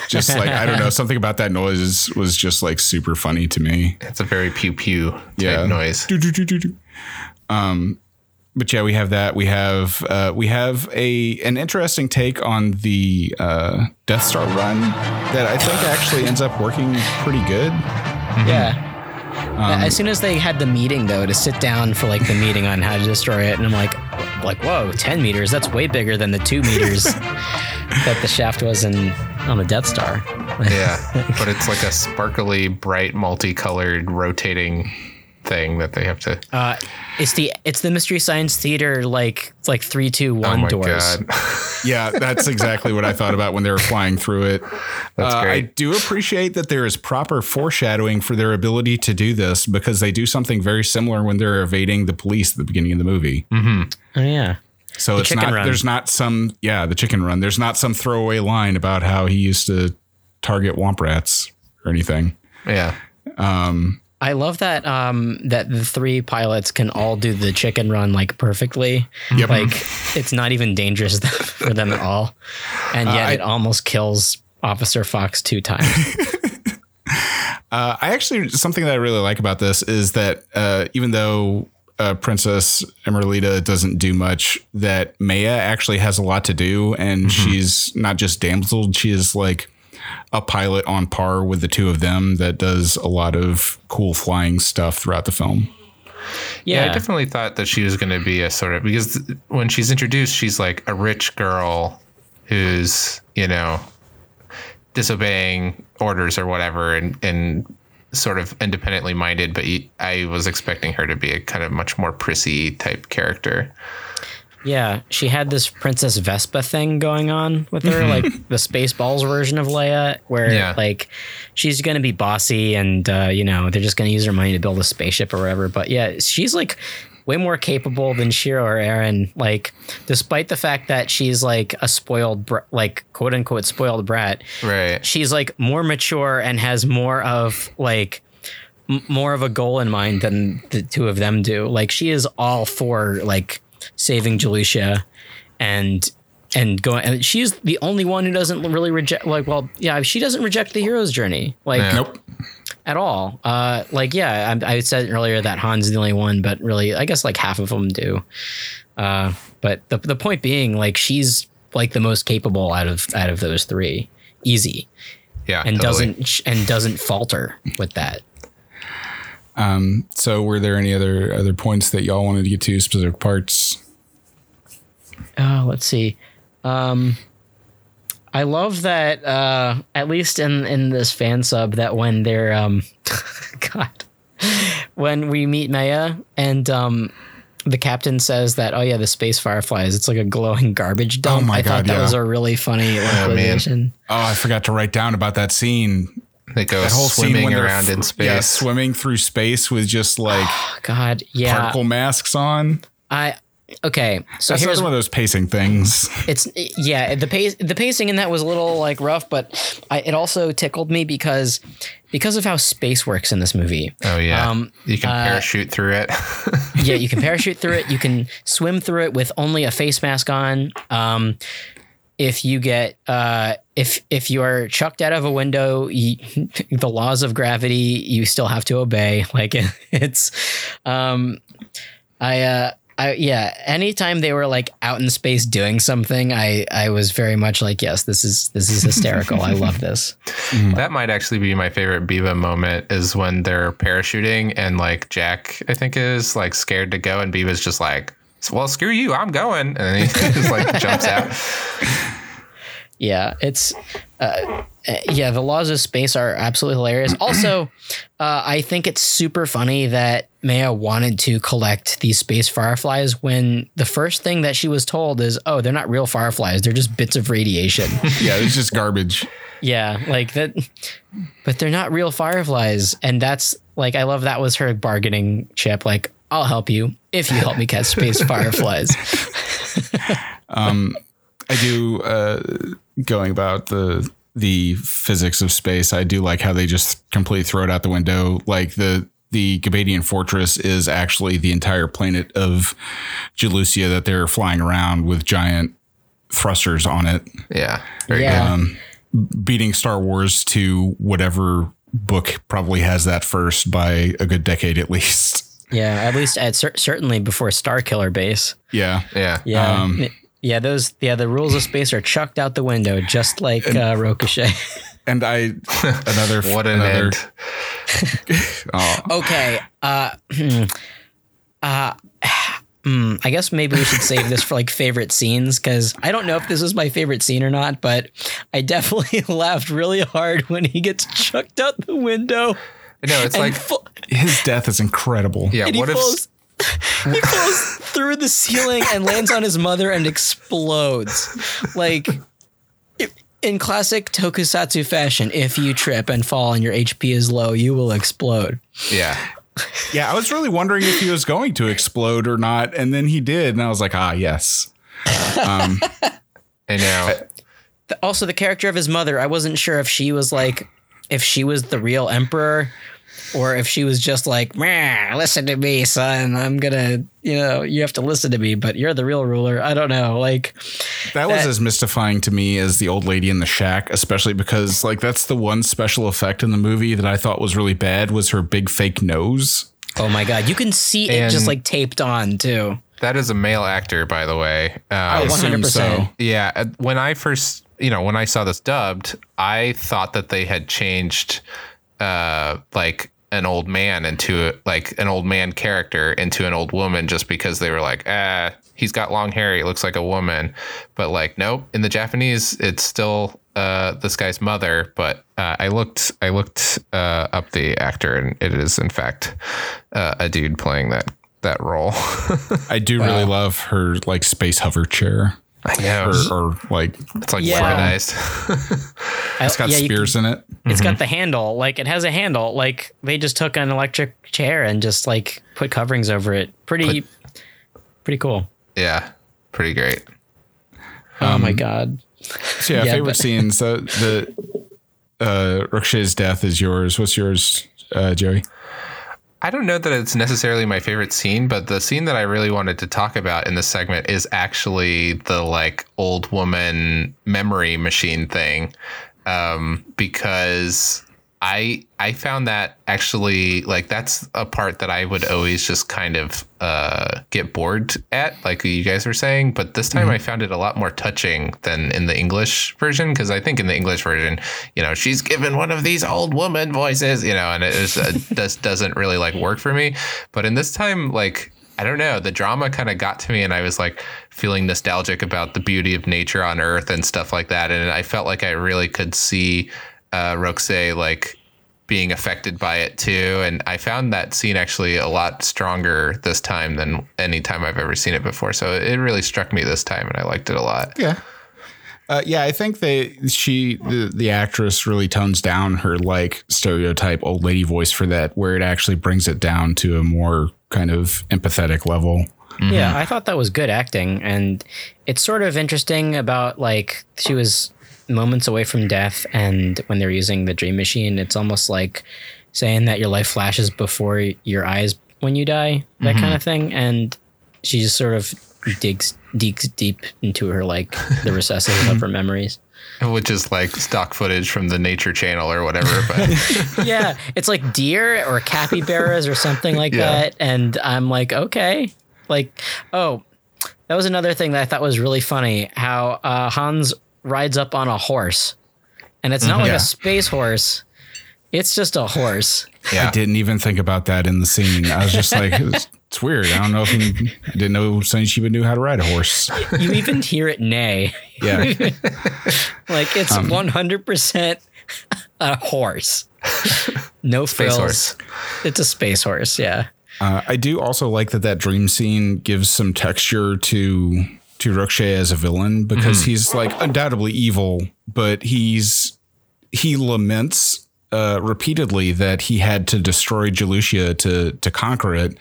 just like i don't know something about that noise was just like super funny to me It's a very pew pew type Yeah. noise. Do, do, do, do, do. Um, but yeah, we have that. We have uh, we have a an interesting take on the uh, Death Star run that I think actually ends up working pretty good. Yeah. as soon as they had the meeting though to sit down for like the meeting on how to destroy it, and I'm like, like whoa, ten meters. That's way bigger than the two meters that the shaft was in on the Death Star. Yeah, but it's like a sparkly, bright, multicolored, rotating thing that they have to. Uh, it's the it's the Mystery Science Theater like it's like three two Oh one my doors. god, Yeah, that's exactly what I thought about when they were flying through it. That's Uh, I do appreciate that there is proper foreshadowing for their ability to do this because they do something very similar when they're evading the police at the beginning of the movie. Oh yeah. So it's not run. there's not some yeah the chicken run. There's not some throwaway line about how he used to target womp rats or anything. yeah, I love that um that the three pilots can all do the chicken run like perfectly. Yep. Like it's not even dangerous for them at all. And yet I- it almost kills Officer Fox two times. Uh, I actually something that I really like about this is that uh, even though uh, Princess Emeralida doesn't do much, that Maya actually has a lot to do, and she's not just damseled; she is like a pilot on par with the two of them that does a lot of cool flying stuff throughout the film. yeah. Yeah. I definitely thought that she was going to be a sort of because when she's introduced, she's like a rich girl who's you know disobeying orders or whatever, and and sort of independently minded. But I was expecting her to be a kind of much more prissy type character. Yeah, she had this Princess Vespa thing going on with her, like the Spaceballs version of Leia, where Yeah. like she's gonna be bossy and uh, you know they're just gonna use her money to build a spaceship or whatever. But yeah, she's like way more capable than Shiro or Aaron. Like, despite the fact that she's like a spoiled, br- like quote unquote spoiled brat, Right. she's like more mature and has more of like m- more of a goal in mind than the two of them do. Like she is all for like saving Jalisha and and going and she's the only one who doesn't really reject like well yeah she doesn't reject the hero's journey like Yeah. Nope. at all uh like yeah I, I said earlier that han's the only one but really i guess like half of them do uh but the, the point being like she's like the most capable out of out of those three easy Yeah. and totally. doesn't and doesn't falter with that Um, so, were there any other other points that y'all wanted to get to specific parts? Oh, let's see. Um, I love that. Uh, at least in in this fan sub, that when they're um, God, when we meet Maya and um, the captain says that, oh yeah, the space fireflies. It's like a glowing garbage dump. Oh my I thought that yeah. was a really funny man. Oh, I forgot to write down about that scene. They go That whole scene swimming around f- in space. Yeah, swimming through space with just like God, yeah. particle masks on. I okay. So That's here's one of those pacing things. It's yeah, the pace the pacing in that was a little like rough, but I, it also tickled me because because of how space works in this movie. oh yeah. Um, you can uh, parachute through it. yeah, you can parachute through it. You can swim through it with only a face mask on. Um, if you get uh, if if you are chucked out of a window, you, the laws of gravity you still have to obey. Like it's, um, I uh, I yeah. Anytime they were like out in space doing something, I I was very much like, yes, this is this is hysterical. I love this. That might actually be my favorite Biva moment is when they're parachuting and like Jack, I think is like scared to go and Biva's just like, well, screw you, I'm going. And then he just like jumps out. Yeah, it's uh, yeah. The laws of space are absolutely hilarious. Also, uh, I think it's super funny that Maya wanted to collect these space fireflies when the first thing that she was told is, "Oh, they're not real fireflies; they're just bits of radiation." Yeah, it's just garbage. yeah, like that. But they're not real fireflies, and that's like I love that was her bargaining chip. Like, I'll help you if you help me catch space fireflies. I do uh, going about the the physics of space. I do like how they just completely throw it out the window. Like the the Gabadian fortress is actually the entire planet of Jelusia that they're flying around with giant thrusters on it, Yeah. Very Yeah. good. beating Star Wars to whatever book probably has that first by a good decade at least. Yeah, at least at cer- certainly before Star Killer Base. Yeah. Yeah. Yeah. Um, yeah, those yeah, the rules of space are chucked out the window just like uh, Ricochet. And I another What an another end. oh, okay. Uh uh hmm, I guess maybe we should save this for like favorite scenes because I don't know if this is my favorite scene or not, but I definitely laughed really hard when he gets chucked out the window. No, it's like, fu- his death is incredible. yeah, and he what if. falls, he falls through the ceiling and lands on his mother and explodes. Like in classic tokusatsu fashion, if you trip and fall and your HP is low, you will explode. Yeah. Yeah, I was really wondering if he was going to explode or not, and then he did, and I was like, ah, yes. Um, I know. Also, the character of his mother, I wasn't sure if she was like, if she was the real emperor. Or if she was just like, "Meh, listen to me, son. I'm gonna, you know, you have to listen to me, but you're the real ruler. I don't know. Like, that was That- as mystifying to me as the old lady in the shack, especially because like that's the one special effect in the movie that I thought was really bad was her big fake nose. Oh my god, you can see it just like taped on too. That is a male actor, by the way. Um, Oh, I assume 100%. so. Yeah, uh, when I first, you know, when I saw this dubbed, I thought that they had changed, uh, like an old man into like an old man character into an old woman just because they were like, ah, he's got long hair, he looks like a woman, but like, nope. In the Japanese, it's still uh, this guy's mother. But uh, I looked, I looked uh, up the actor, and it is in fact uh, a dude playing that that role. I do really love her like space hover chair. I know. Or, or like It's like Yeah. organized. it's got yeah, spears in it. can- It's got the handle. Like it has a handle. Like they just took an electric chair and just like put coverings over it. Pretty, pretty cool. yeah, pretty great. oh my god. So yeah, Yeah, favorite but- scenes. The the uh Ricochet's death is yours. What's yours, uh, Joey? I don't know that it's necessarily my favorite scene, but the scene that I really wanted to talk about in this segment is actually the like old woman memory machine thing, um, because I I found that actually like that's a part that I would always just kind of uh, get bored at, like you guys were saying. But this time I found it a lot more touching than in the English version because I think in the English version, you know, she's given one of these old woman voices, you know, and it uh, just doesn't really like work for me. But in this time, like I don't know, the drama kind of got to me, and I was like feeling nostalgic about the beauty of nature on Earth and stuff like that, and I felt like I really could see uh, Roxy like being affected by it too. And I found that scene actually a lot stronger this time than any time I've ever seen it before. So it really struck me this time, and I liked it a lot. Yeah. Uh, yeah, I think they she the, the actress really tones down her like stereotype old lady voice for that, where it actually brings it down to a more kind of empathetic level. Yeah, I thought that was good acting, and it's sort of interesting about like she was moments away from death, and when they're using the dream machine, it's almost like saying that your life flashes before your eyes when you die, that kind of thing. And she just sort of digs digs deep into her like the recesses of her memories. which is like stock footage from the Nature Channel or whatever. But yeah, it's like deer or capybaras or something like Yeah. that. And I'm like, okay. Like, oh, that was another thing that I thought was really funny how uh, Hans rides up on a horse. And it's not like Yeah. a space horse, it's just a horse. yeah, I didn't even think about that in the scene. I was just like, it's, it's weird. I don't know if he I didn't know Sonny Chiba knew how to ride a horse. You even hear it neigh. Yeah. Like, it's Um, 100% a horse. No Space frills. horse. It's a space horse, yeah. Uh, I do also like that that dream scene gives some texture to to Rokshé as a villain because he's like undoubtedly evil, but he's he laments uh, repeatedly that he had to destroy Jelusia to to conquer it,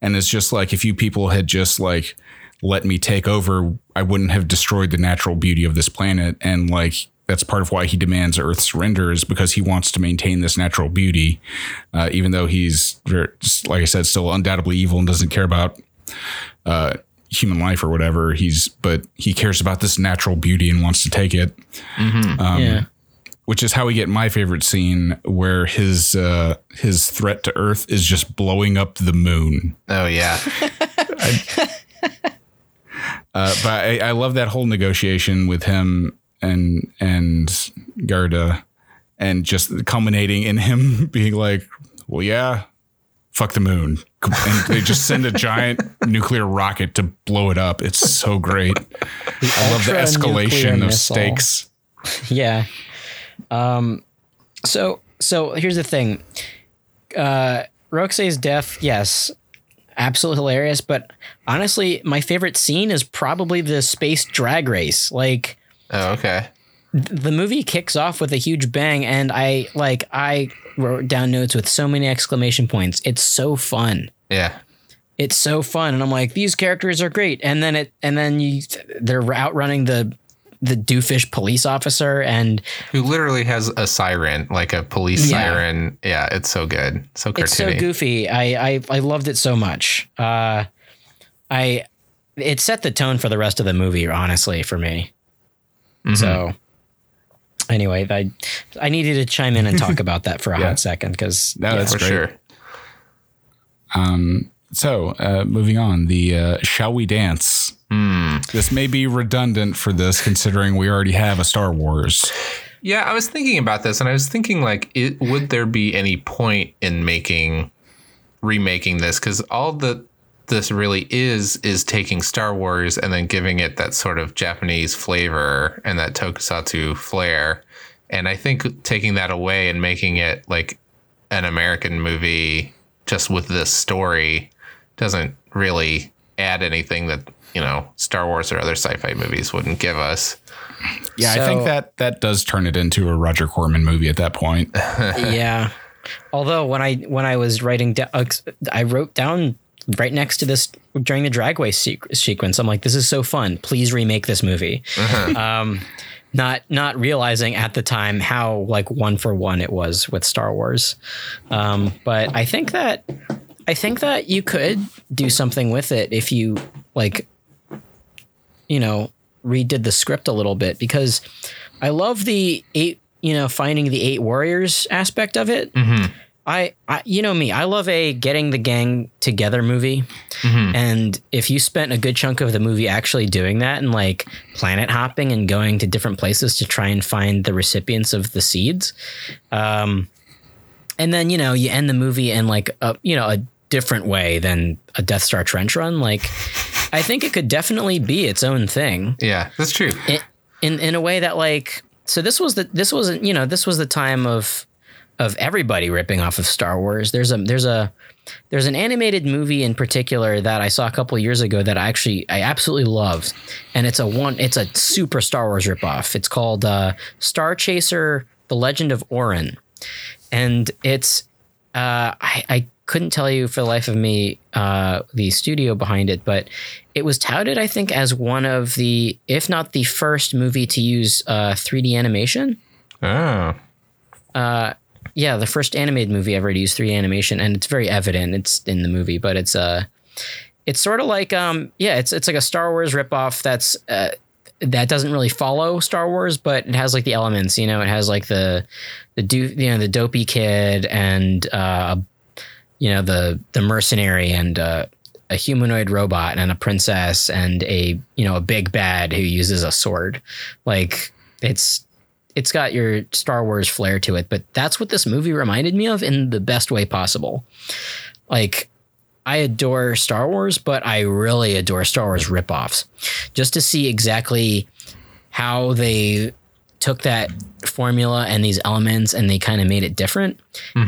and it's just like if you people had just like let me take over, I wouldn't have destroyed the natural beauty of this planet, and like. That's part of why he demands Earth's surrender is because he wants to maintain this natural beauty, uh, even though he's, like I said, still undoubtedly evil and doesn't care about uh, human life or whatever. He's, but he cares about this natural beauty and wants to take it, yeah. which is how we get my favorite scene, where his uh, his threat to Earth is just blowing up the moon. oh yeah, Uh, but I, I love that whole negotiation with him and and Garda, and just culminating in him being like, "Well, yeah, fuck the moon," and they just send a giant nuclear rocket to blow it up. It's so great. I love the escalation of missile. stakes. Yeah. Um so so here's the thing. Uh Roxay's death, yes, absolutely hilarious, but honestly, my favorite scene is probably the space drag race. Like oh okay, the movie kicks off with a huge bang and I like I wrote down notes with so many exclamation points. It's so fun. yeah, It's so fun and I'm like these characters are great and then it and then you they're outrunning the the doofish police officer and who literally has a siren, like a police Yeah. siren. Yeah, it's so good, so cartoony. it's so goofy. I, I I loved it so much. Uh, I it set the tone for the rest of the movie, honestly, for me. Mm-hmm. So anyway, I I needed to chime in and talk about that for a Yeah. hot second because No, that's for great. sure. So, uh, moving on, the uh, Shall We Dance? This may be redundant for this, considering we already have a Star Wars. Yeah, I was thinking about this, and I was thinking like, it, would there be any point in making remaking this? Because all that this really is is taking Star Wars and then giving it that sort of Japanese flavor and that tokusatsu flair. And I think taking that away and making it like an American movie just with this story doesn't really add anything that you know Star Wars or other sci-fi movies wouldn't give us. Yeah, I think that that does turn it into a Roger Corman movie at that point. yeah. Although when I when I was writing down, I wrote down right next to this during the dragway sequ- sequence. I'm like, this is so fun. Please remake this movie. Um, not not realizing at the time how like one for one it was with Star Wars. Um, but I think that I think that you could do something with it if you like, you know, redid the script a little bit because I love the eight, you know, finding the eight warriors aspect of it. I, I, you know me, I love a getting the gang together movie. And if you spent a good chunk of the movie actually doing that and like planet hopping and going to different places to try and find the recipients of the seeds, um, and then you know you end the movie in like a you know a different way than a Death Star trench run, like I think it could definitely be its own thing Yeah, that's true. in in, in a way that like so this was the this wasn't you know this was the time of of everybody ripping off of Star Wars. There's a there's a there's an animated movie in particular that I saw a couple years ago that I actually I absolutely loved, and it's a one it's a super Star Wars ripoff. It's called uh, Star Chaser: The Legend of Orin, and it's uh, I, I couldn't tell you for the life of me uh, the studio behind it, but it was touted, I think, as one of the, if not the first movie to use uh, 3D animation. Oh, yeah, the first animated movie ever to use 3D animation, and it's very evident. It's in the movie, but it's uh it's sort of like um yeah, it's it's like a Star Wars ripoff that's uh, that doesn't really follow Star Wars, but it has like the elements. You know, it has like the the do you know the dopey kid and uh you know the the mercenary and uh a humanoid robot and a princess and a you know a big bad who uses a sword like it's it's got your Star Wars flair to it, but that's what this movie reminded me of in the best way possible. Like, I adore Star Wars, but I really adore Star Wars ripoffs. Just to see exactly how they took that formula and these elements and they kind of made it different.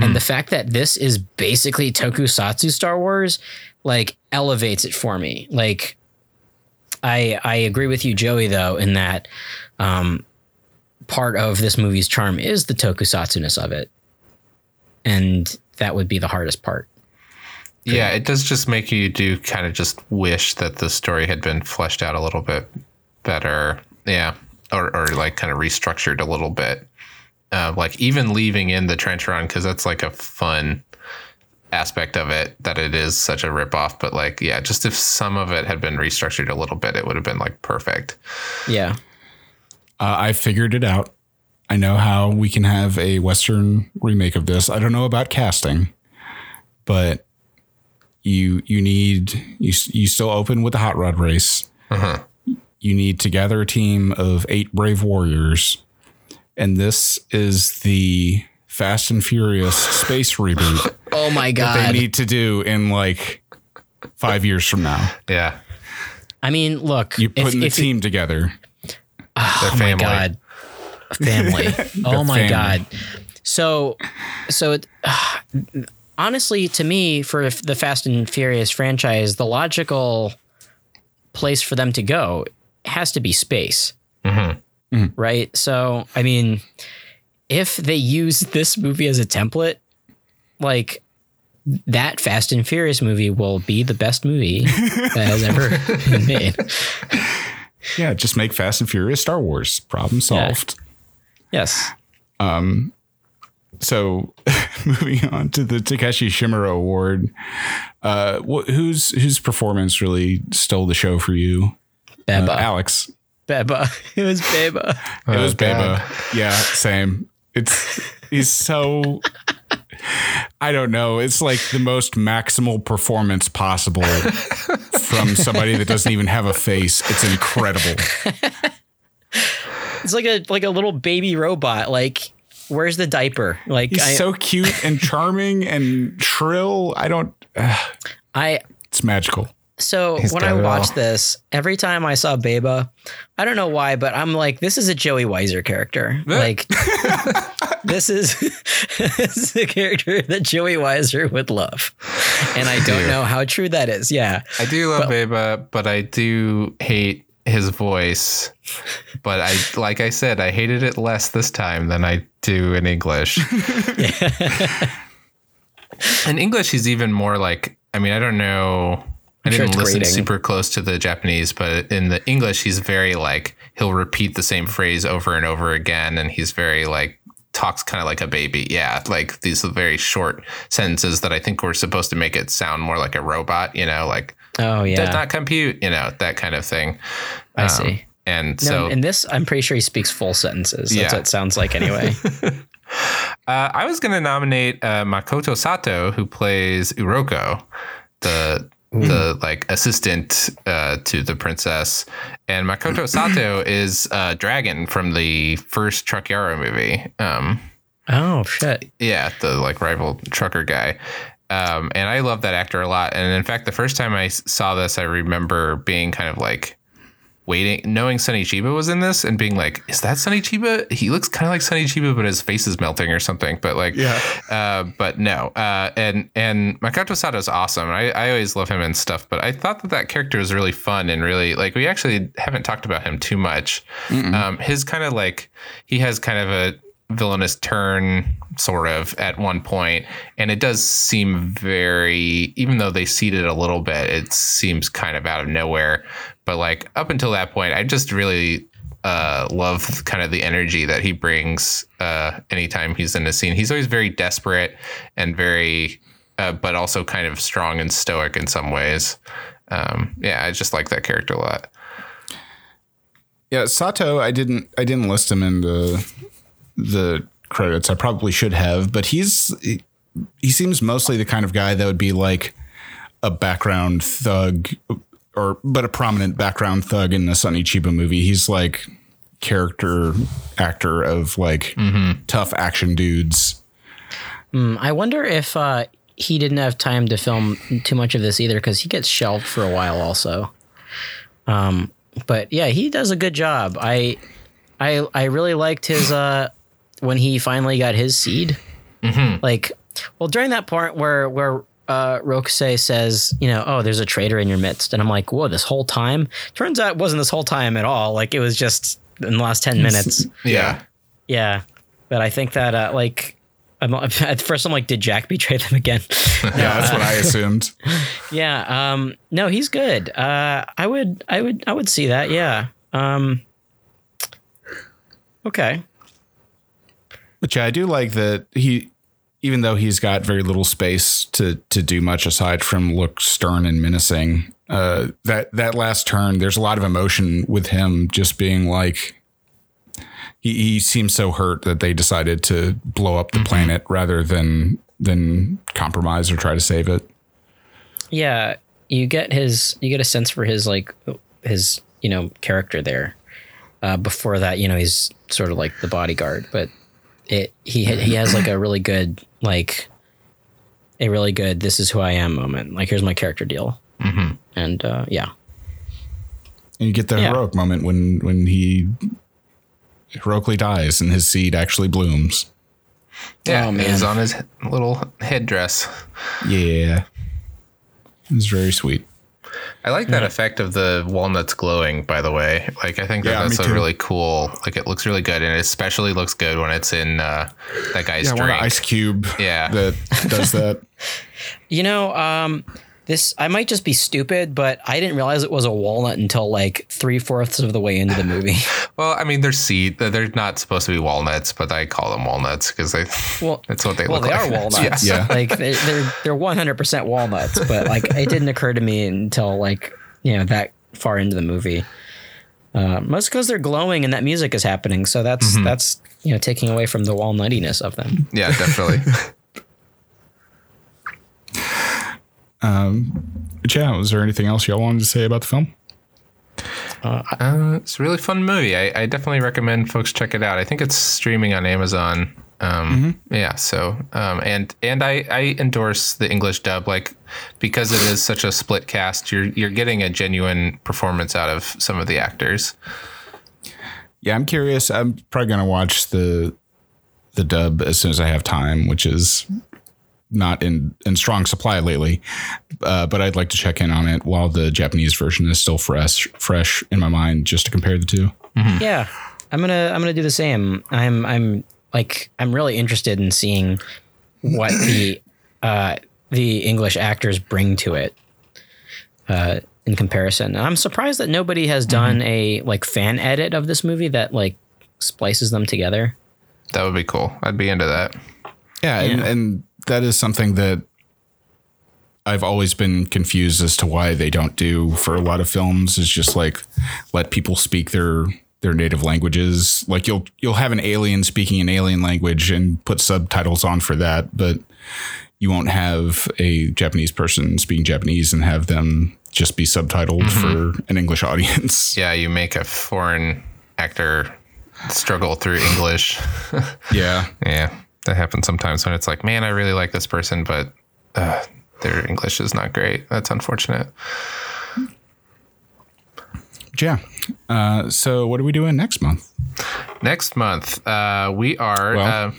And the fact that this is basically tokusatsu Star Wars, like, elevates it for me. Like, I I agree with you, Joey, though, in that um, part of this movie's charm is the tokusatsu-ness of it. And that would be the hardest part. Yeah, it does just make you do kind of just wish that the story had been fleshed out a little bit better. Yeah. Or, or like kind of restructured a little bit. Uh, like even leaving in the trench run, because that's like a fun aspect of it that it is such a ripoff. But like, yeah, just if some of it had been restructured a little bit, it would have been like perfect. Yeah. Uh, I figured it out. I know how we can have a Western remake of this. I don't know about casting, but you you need you you still open with the hot rod race. You need to gather a team of eight brave warriors, and this is the Fast and Furious space reboot Oh my god! they need to do in like five years from now. Yeah. I mean, look, You if- putting the if you- team together. Their oh my god, family. oh my family. god. So, so it, honestly, to me, for the Fast and Furious franchise, the logical place for them to go has to be space, mm-hmm. Mm-hmm. right? So, I mean, if they use this movie as a template, like that Fast and Furious movie will be the best movie that has ever been made. Yeah, just make Fast and Furious Star Wars. Problem solved. Yes. Um, so, moving on to the Takashi Shimura Award, uh, wh- whose whose performance really stole the show for you, Beba. Uh, Alex? Beba. It was Beba. It was Oh, God. Beba. Yeah, same. It's he's so. I don't know. It's like the most maximal performance possible from somebody that doesn't even have a face. It's incredible. It's like a like a little baby robot. Like, where's the diaper? Like, He's I, so cute and charming and shrill. I don't. I It's magical. So He's when I it watched all. this, every time I saw Beba, I don't know why, but I'm like, this is a Joey Weiser character. like, this is this is a character that Joey Weiser would love, and I don't do. know how true that is. Yeah, I do love Beba, but I do hate his voice. But I, like I said, I hated it less this time than I do in English. in English, he's even more like. I mean, I don't know. I sure didn't it's listen grating. super close to the Japanese, but in the English, he's very like he'll repeat the same phrase over and over again, and he's very like talks kind of like a baby. Yeah, like these very short sentences that I think were supposed to make it sound more like a robot. You know, like oh yeah, does not compute, you know, that kind of thing. I Um, see. And No, so in this, I'm pretty sure he speaks full sentences. That's Yeah. what it sounds like anyway. uh, I was going to nominate uh, Makoto Sato, who plays Uroko, the the like assistant uh, to the princess, and Makoto Sato is uh, Dragon from the first Truck Yaro movie. Um, oh shit. Yeah, the like rival trucker guy. Um, and I love that actor a lot. And in fact, the first time I saw this, I remember being kind of like waiting, knowing Sonny Chiba was in this and being like, is that Sonny Chiba? He looks kind of like Sonny Chiba, but his face is melting or something. But like, Yeah. uh, but no. Uh, and, and Makoto Sato is awesome. I, I always love him and stuff, but I thought that that character was really fun and really like, we actually haven't talked about him too much. Um, his kind of like, he has kind of a, villainous turn sort of at one point and it does seem very even though they seed it a little bit it seems kind of out of nowhere but like up until that point i just really uh, love kind of the energy that he brings uh, anytime he's in a scene. He's always very desperate and very, uh, but also kind of strong and stoic in some ways. Um, yeah, I just like that character a lot. Yeah, Sato, I didn't I didn't list him in the the credits. I probably should have, but he's he, he seems mostly the kind of guy that would be like a background thug or but a prominent background thug in the Sonny Chiba movie. He's like character actor of like tough action dudes. Mm, I wonder if uh, he didn't have time to film too much of this either because he gets shelved for a while also. Um, but yeah, he does a good job. I I I really liked his uh when he finally got his seed. Like, well, during that part where where uh, Rokusei says, you know, oh, there's a traitor in your midst, and I'm like, whoa, this whole time. Turns out it wasn't this whole time at all. Like it was just in the last ten minutes. Yeah. Yeah, but I think that uh, like. I'm, at first, I'm like, did Jack betray them again? Yeah, that's what I assumed. yeah. Um, no, he's good. Uh, I would, I would, I would see that. Yeah. Um, okay. But yeah, I do like that he, even though he's got very little space to to do much aside from look stern and menacing. Uh, that that last turn, there's a lot of emotion with him, just being like. He, he seems so hurt that they decided to blow up the planet rather than than compromise or try to save it. Yeah, you get his, you get a sense for his like his, you know, character there. Uh, before that, you know, he's sort of like the bodyguard, but it he he has like a really good like a really good this is who I am moment. Like here's my character deal, mm-hmm. and uh, yeah, And you get the Yeah. heroic moment when when he heroically dies and his seed actually blooms. Yeah. Oh, It was man. on his little headdress. Yeah. It's very sweet. I like that effect of the walnuts glowing, by the way. Like, I think that Yeah, that's a too. really cool, like, it looks really good. And it especially looks good when it's in uh, that guy's Yeah, drink. ice cube Yeah. that does that. You know, um, this I might just be stupid, but I didn't realize it was a walnut until like three fourths of the way into the movie. well, I mean, they're seed. They're not supposed to be walnuts, but I call them walnuts because they, Well, that's what they look like. well, look they like. are walnuts. Yeah. like they're they're they're one hundred percent walnuts. But like it didn't occur to me until like you know that far into the movie. Uh, most because they're glowing and that music is happening, so that's that's you know taking away from the walnuttiness of them. Yeah, definitely. But yeah, was there anything else y'all wanted to say about the film? Uh, it's a really fun movie. I, I definitely recommend folks check it out. I think it's streaming on Amazon. Um, Yeah. So, um, and and I, I endorse the English dub, like because it is such a split cast. You're you're getting a genuine performance out of some of the actors. Yeah, I'm curious. I'm probably gonna watch the the dub as soon as I have time, which is not in in strong supply lately. Uh, but I'd like to check in on it while the Japanese version is still fresh fresh in my mind, just to compare the two. Yeah, I'm gonna I'm gonna do the same. I'm I'm like I'm really interested in seeing what the uh, the English actors bring to it uh, in comparison. And I'm surprised that nobody has done a like fan edit of this movie that like splices them together. That would be cool. I'd be into that. Yeah, And, and that is something that I've always been confused as to why they don't do for a lot of films. Is just like let people speak their their native languages. Like you'll you'll have an alien speaking an alien language and put subtitles on for that, but you won't have a Japanese person speaking Japanese and have them just be subtitled mm-hmm. for an English audience. Yeah, you make a foreign actor struggle through English. Yeah. yeah, that happens sometimes when it's like, man, I really like this person, but uh, their English is not great. That's unfortunate. Yeah. Uh, so what are we doing next month? Next month, uh, we are. Well, uh,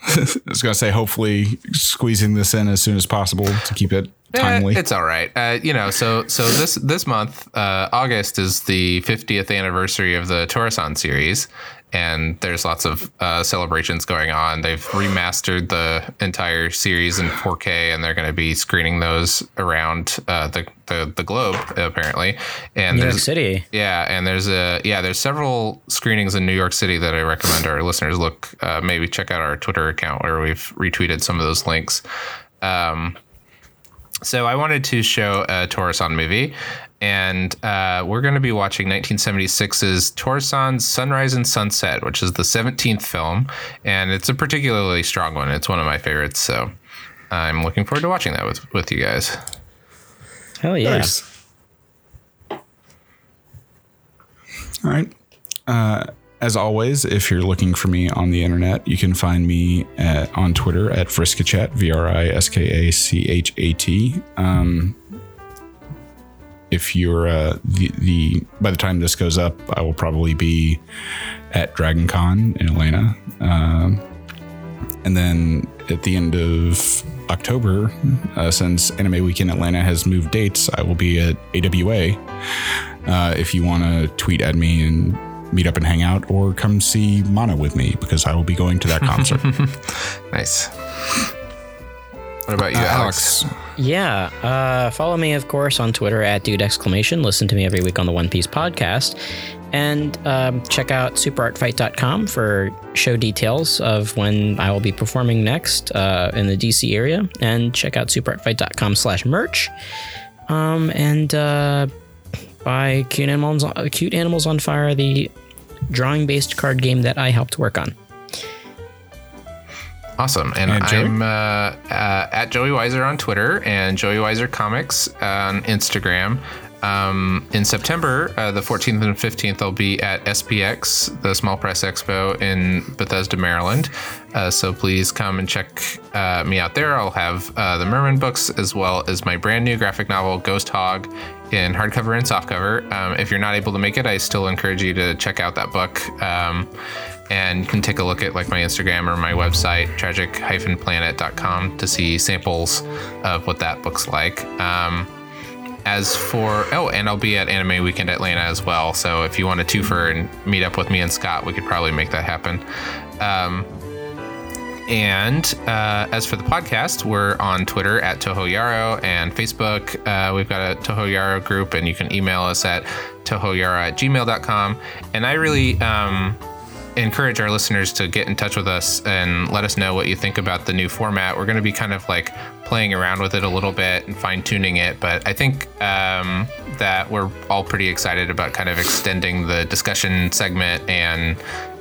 I was going to say, hopefully squeezing this in as soon as possible to keep it Eh, timely. it's all right. Uh, you know, so so this this month, uh, August is the 50th anniversary of the Torasan series, and there's lots of uh, celebrations going on. They've remastered the entire series in 4K, and they're going to be screening those around uh, the, the the globe apparently. And New York City. yeah, and there's a yeah, there's several screenings in New York City that I recommend our listeners look. Uh, maybe check out our Twitter account where we've retweeted some of those links. Um, so I wanted to show a Torasan movie, and uh, we're going to be watching 1976's Torasan's Sunrise and Sunset, which is the 17th film, and it's a particularly strong one. It's one of my favorites, so I'm looking forward to watching that with with you guys. Hell yeah. Nice. All right. Uh, as always, if you're looking for me on the internet, you can find me at, on Twitter at Vriskachat, V R I S K A C H A T. Um, if you're uh, the, the by the time this goes up, I will probably be at DragonCon in Atlanta. Um, and then at the end of October, uh, since Anime Weekend Atlanta has moved dates, I will be at AWA. Uh, if you want to tweet at me and meet up and hang out, or come see Mana with me because I will be going to that concert. Nice. What about you, Uh, Alex? Yeah. Uh, follow me, of course, on Twitter at dude exclamation. Listen to me every week on the One Piece podcast. And um, check out superartfight.com for show details of when I will be performing next uh, in the DC area. And check out superartfight.com slash merch. Um, and uh, buy Cute Animals, Cute Animals on Fire, the drawing based card game that I helped work on. Awesome. And, And I'm uh, uh, at Joey Weiser on Twitter and Joey Weiser Comics on Instagram. Um, in September, uh, the 14th and 15th, I'll be at SPX, the Small Press Expo in Bethesda, Maryland. Uh, so please come and check uh, me out there. I'll have uh, the Merman books as well as my brand new graphic novel, Ghost Hog, in hardcover and softcover. Um, if you're not able to make it, I still encourage you to check out that book. Um, and you can take a look at like my Instagram or my website, tragic-planet.com to see samples of what that looks like. Um, as for oh, and I'll be at Anime Weekend Atlanta as well. So if you want to twofer and meet up with me and Scott, we could probably make that happen. Um, and uh, as for the podcast, we're on Twitter at Toho Yaro and Facebook. Uh, we've got a Toho Yaro group, and you can email us at tohoyaro at gmail.com. And I really um, encourage our listeners to get in touch with us and let us know what you think about the new format. We're going to be kind of like playing around with it a little bit and fine tuning it, but I think um, that we're all pretty excited about kind of extending the discussion segment and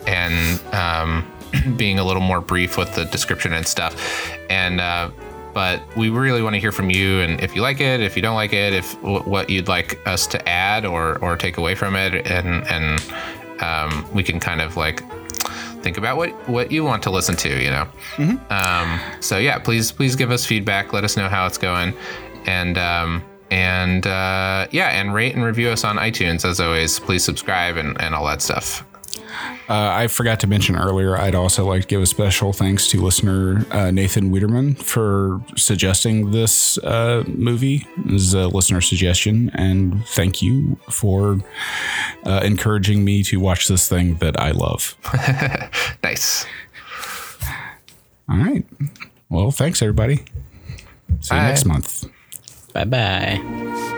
and um, being a little more brief with the description and stuff. And uh, but we really want to hear from you and if you like it if you don't like it if what you'd like us to add or or take away from it and and um, we can kind of like think about what what you want to listen to you know? Um, so yeah please please give us feedback. Let us know how it's going. And um, and uh, yeah and rate and review us on itunes as always. Please subscribe and, and all that stuff Uh, I forgot to mention earlier, I'd also like to give a special thanks to listener uh, Nathan Wiederman for suggesting this uh, movie. This is a listener suggestion, and thank you for uh, encouraging me to watch this thing that I love. nice All right. Well, thanks, everybody. See you Bye. next month. Bye bye.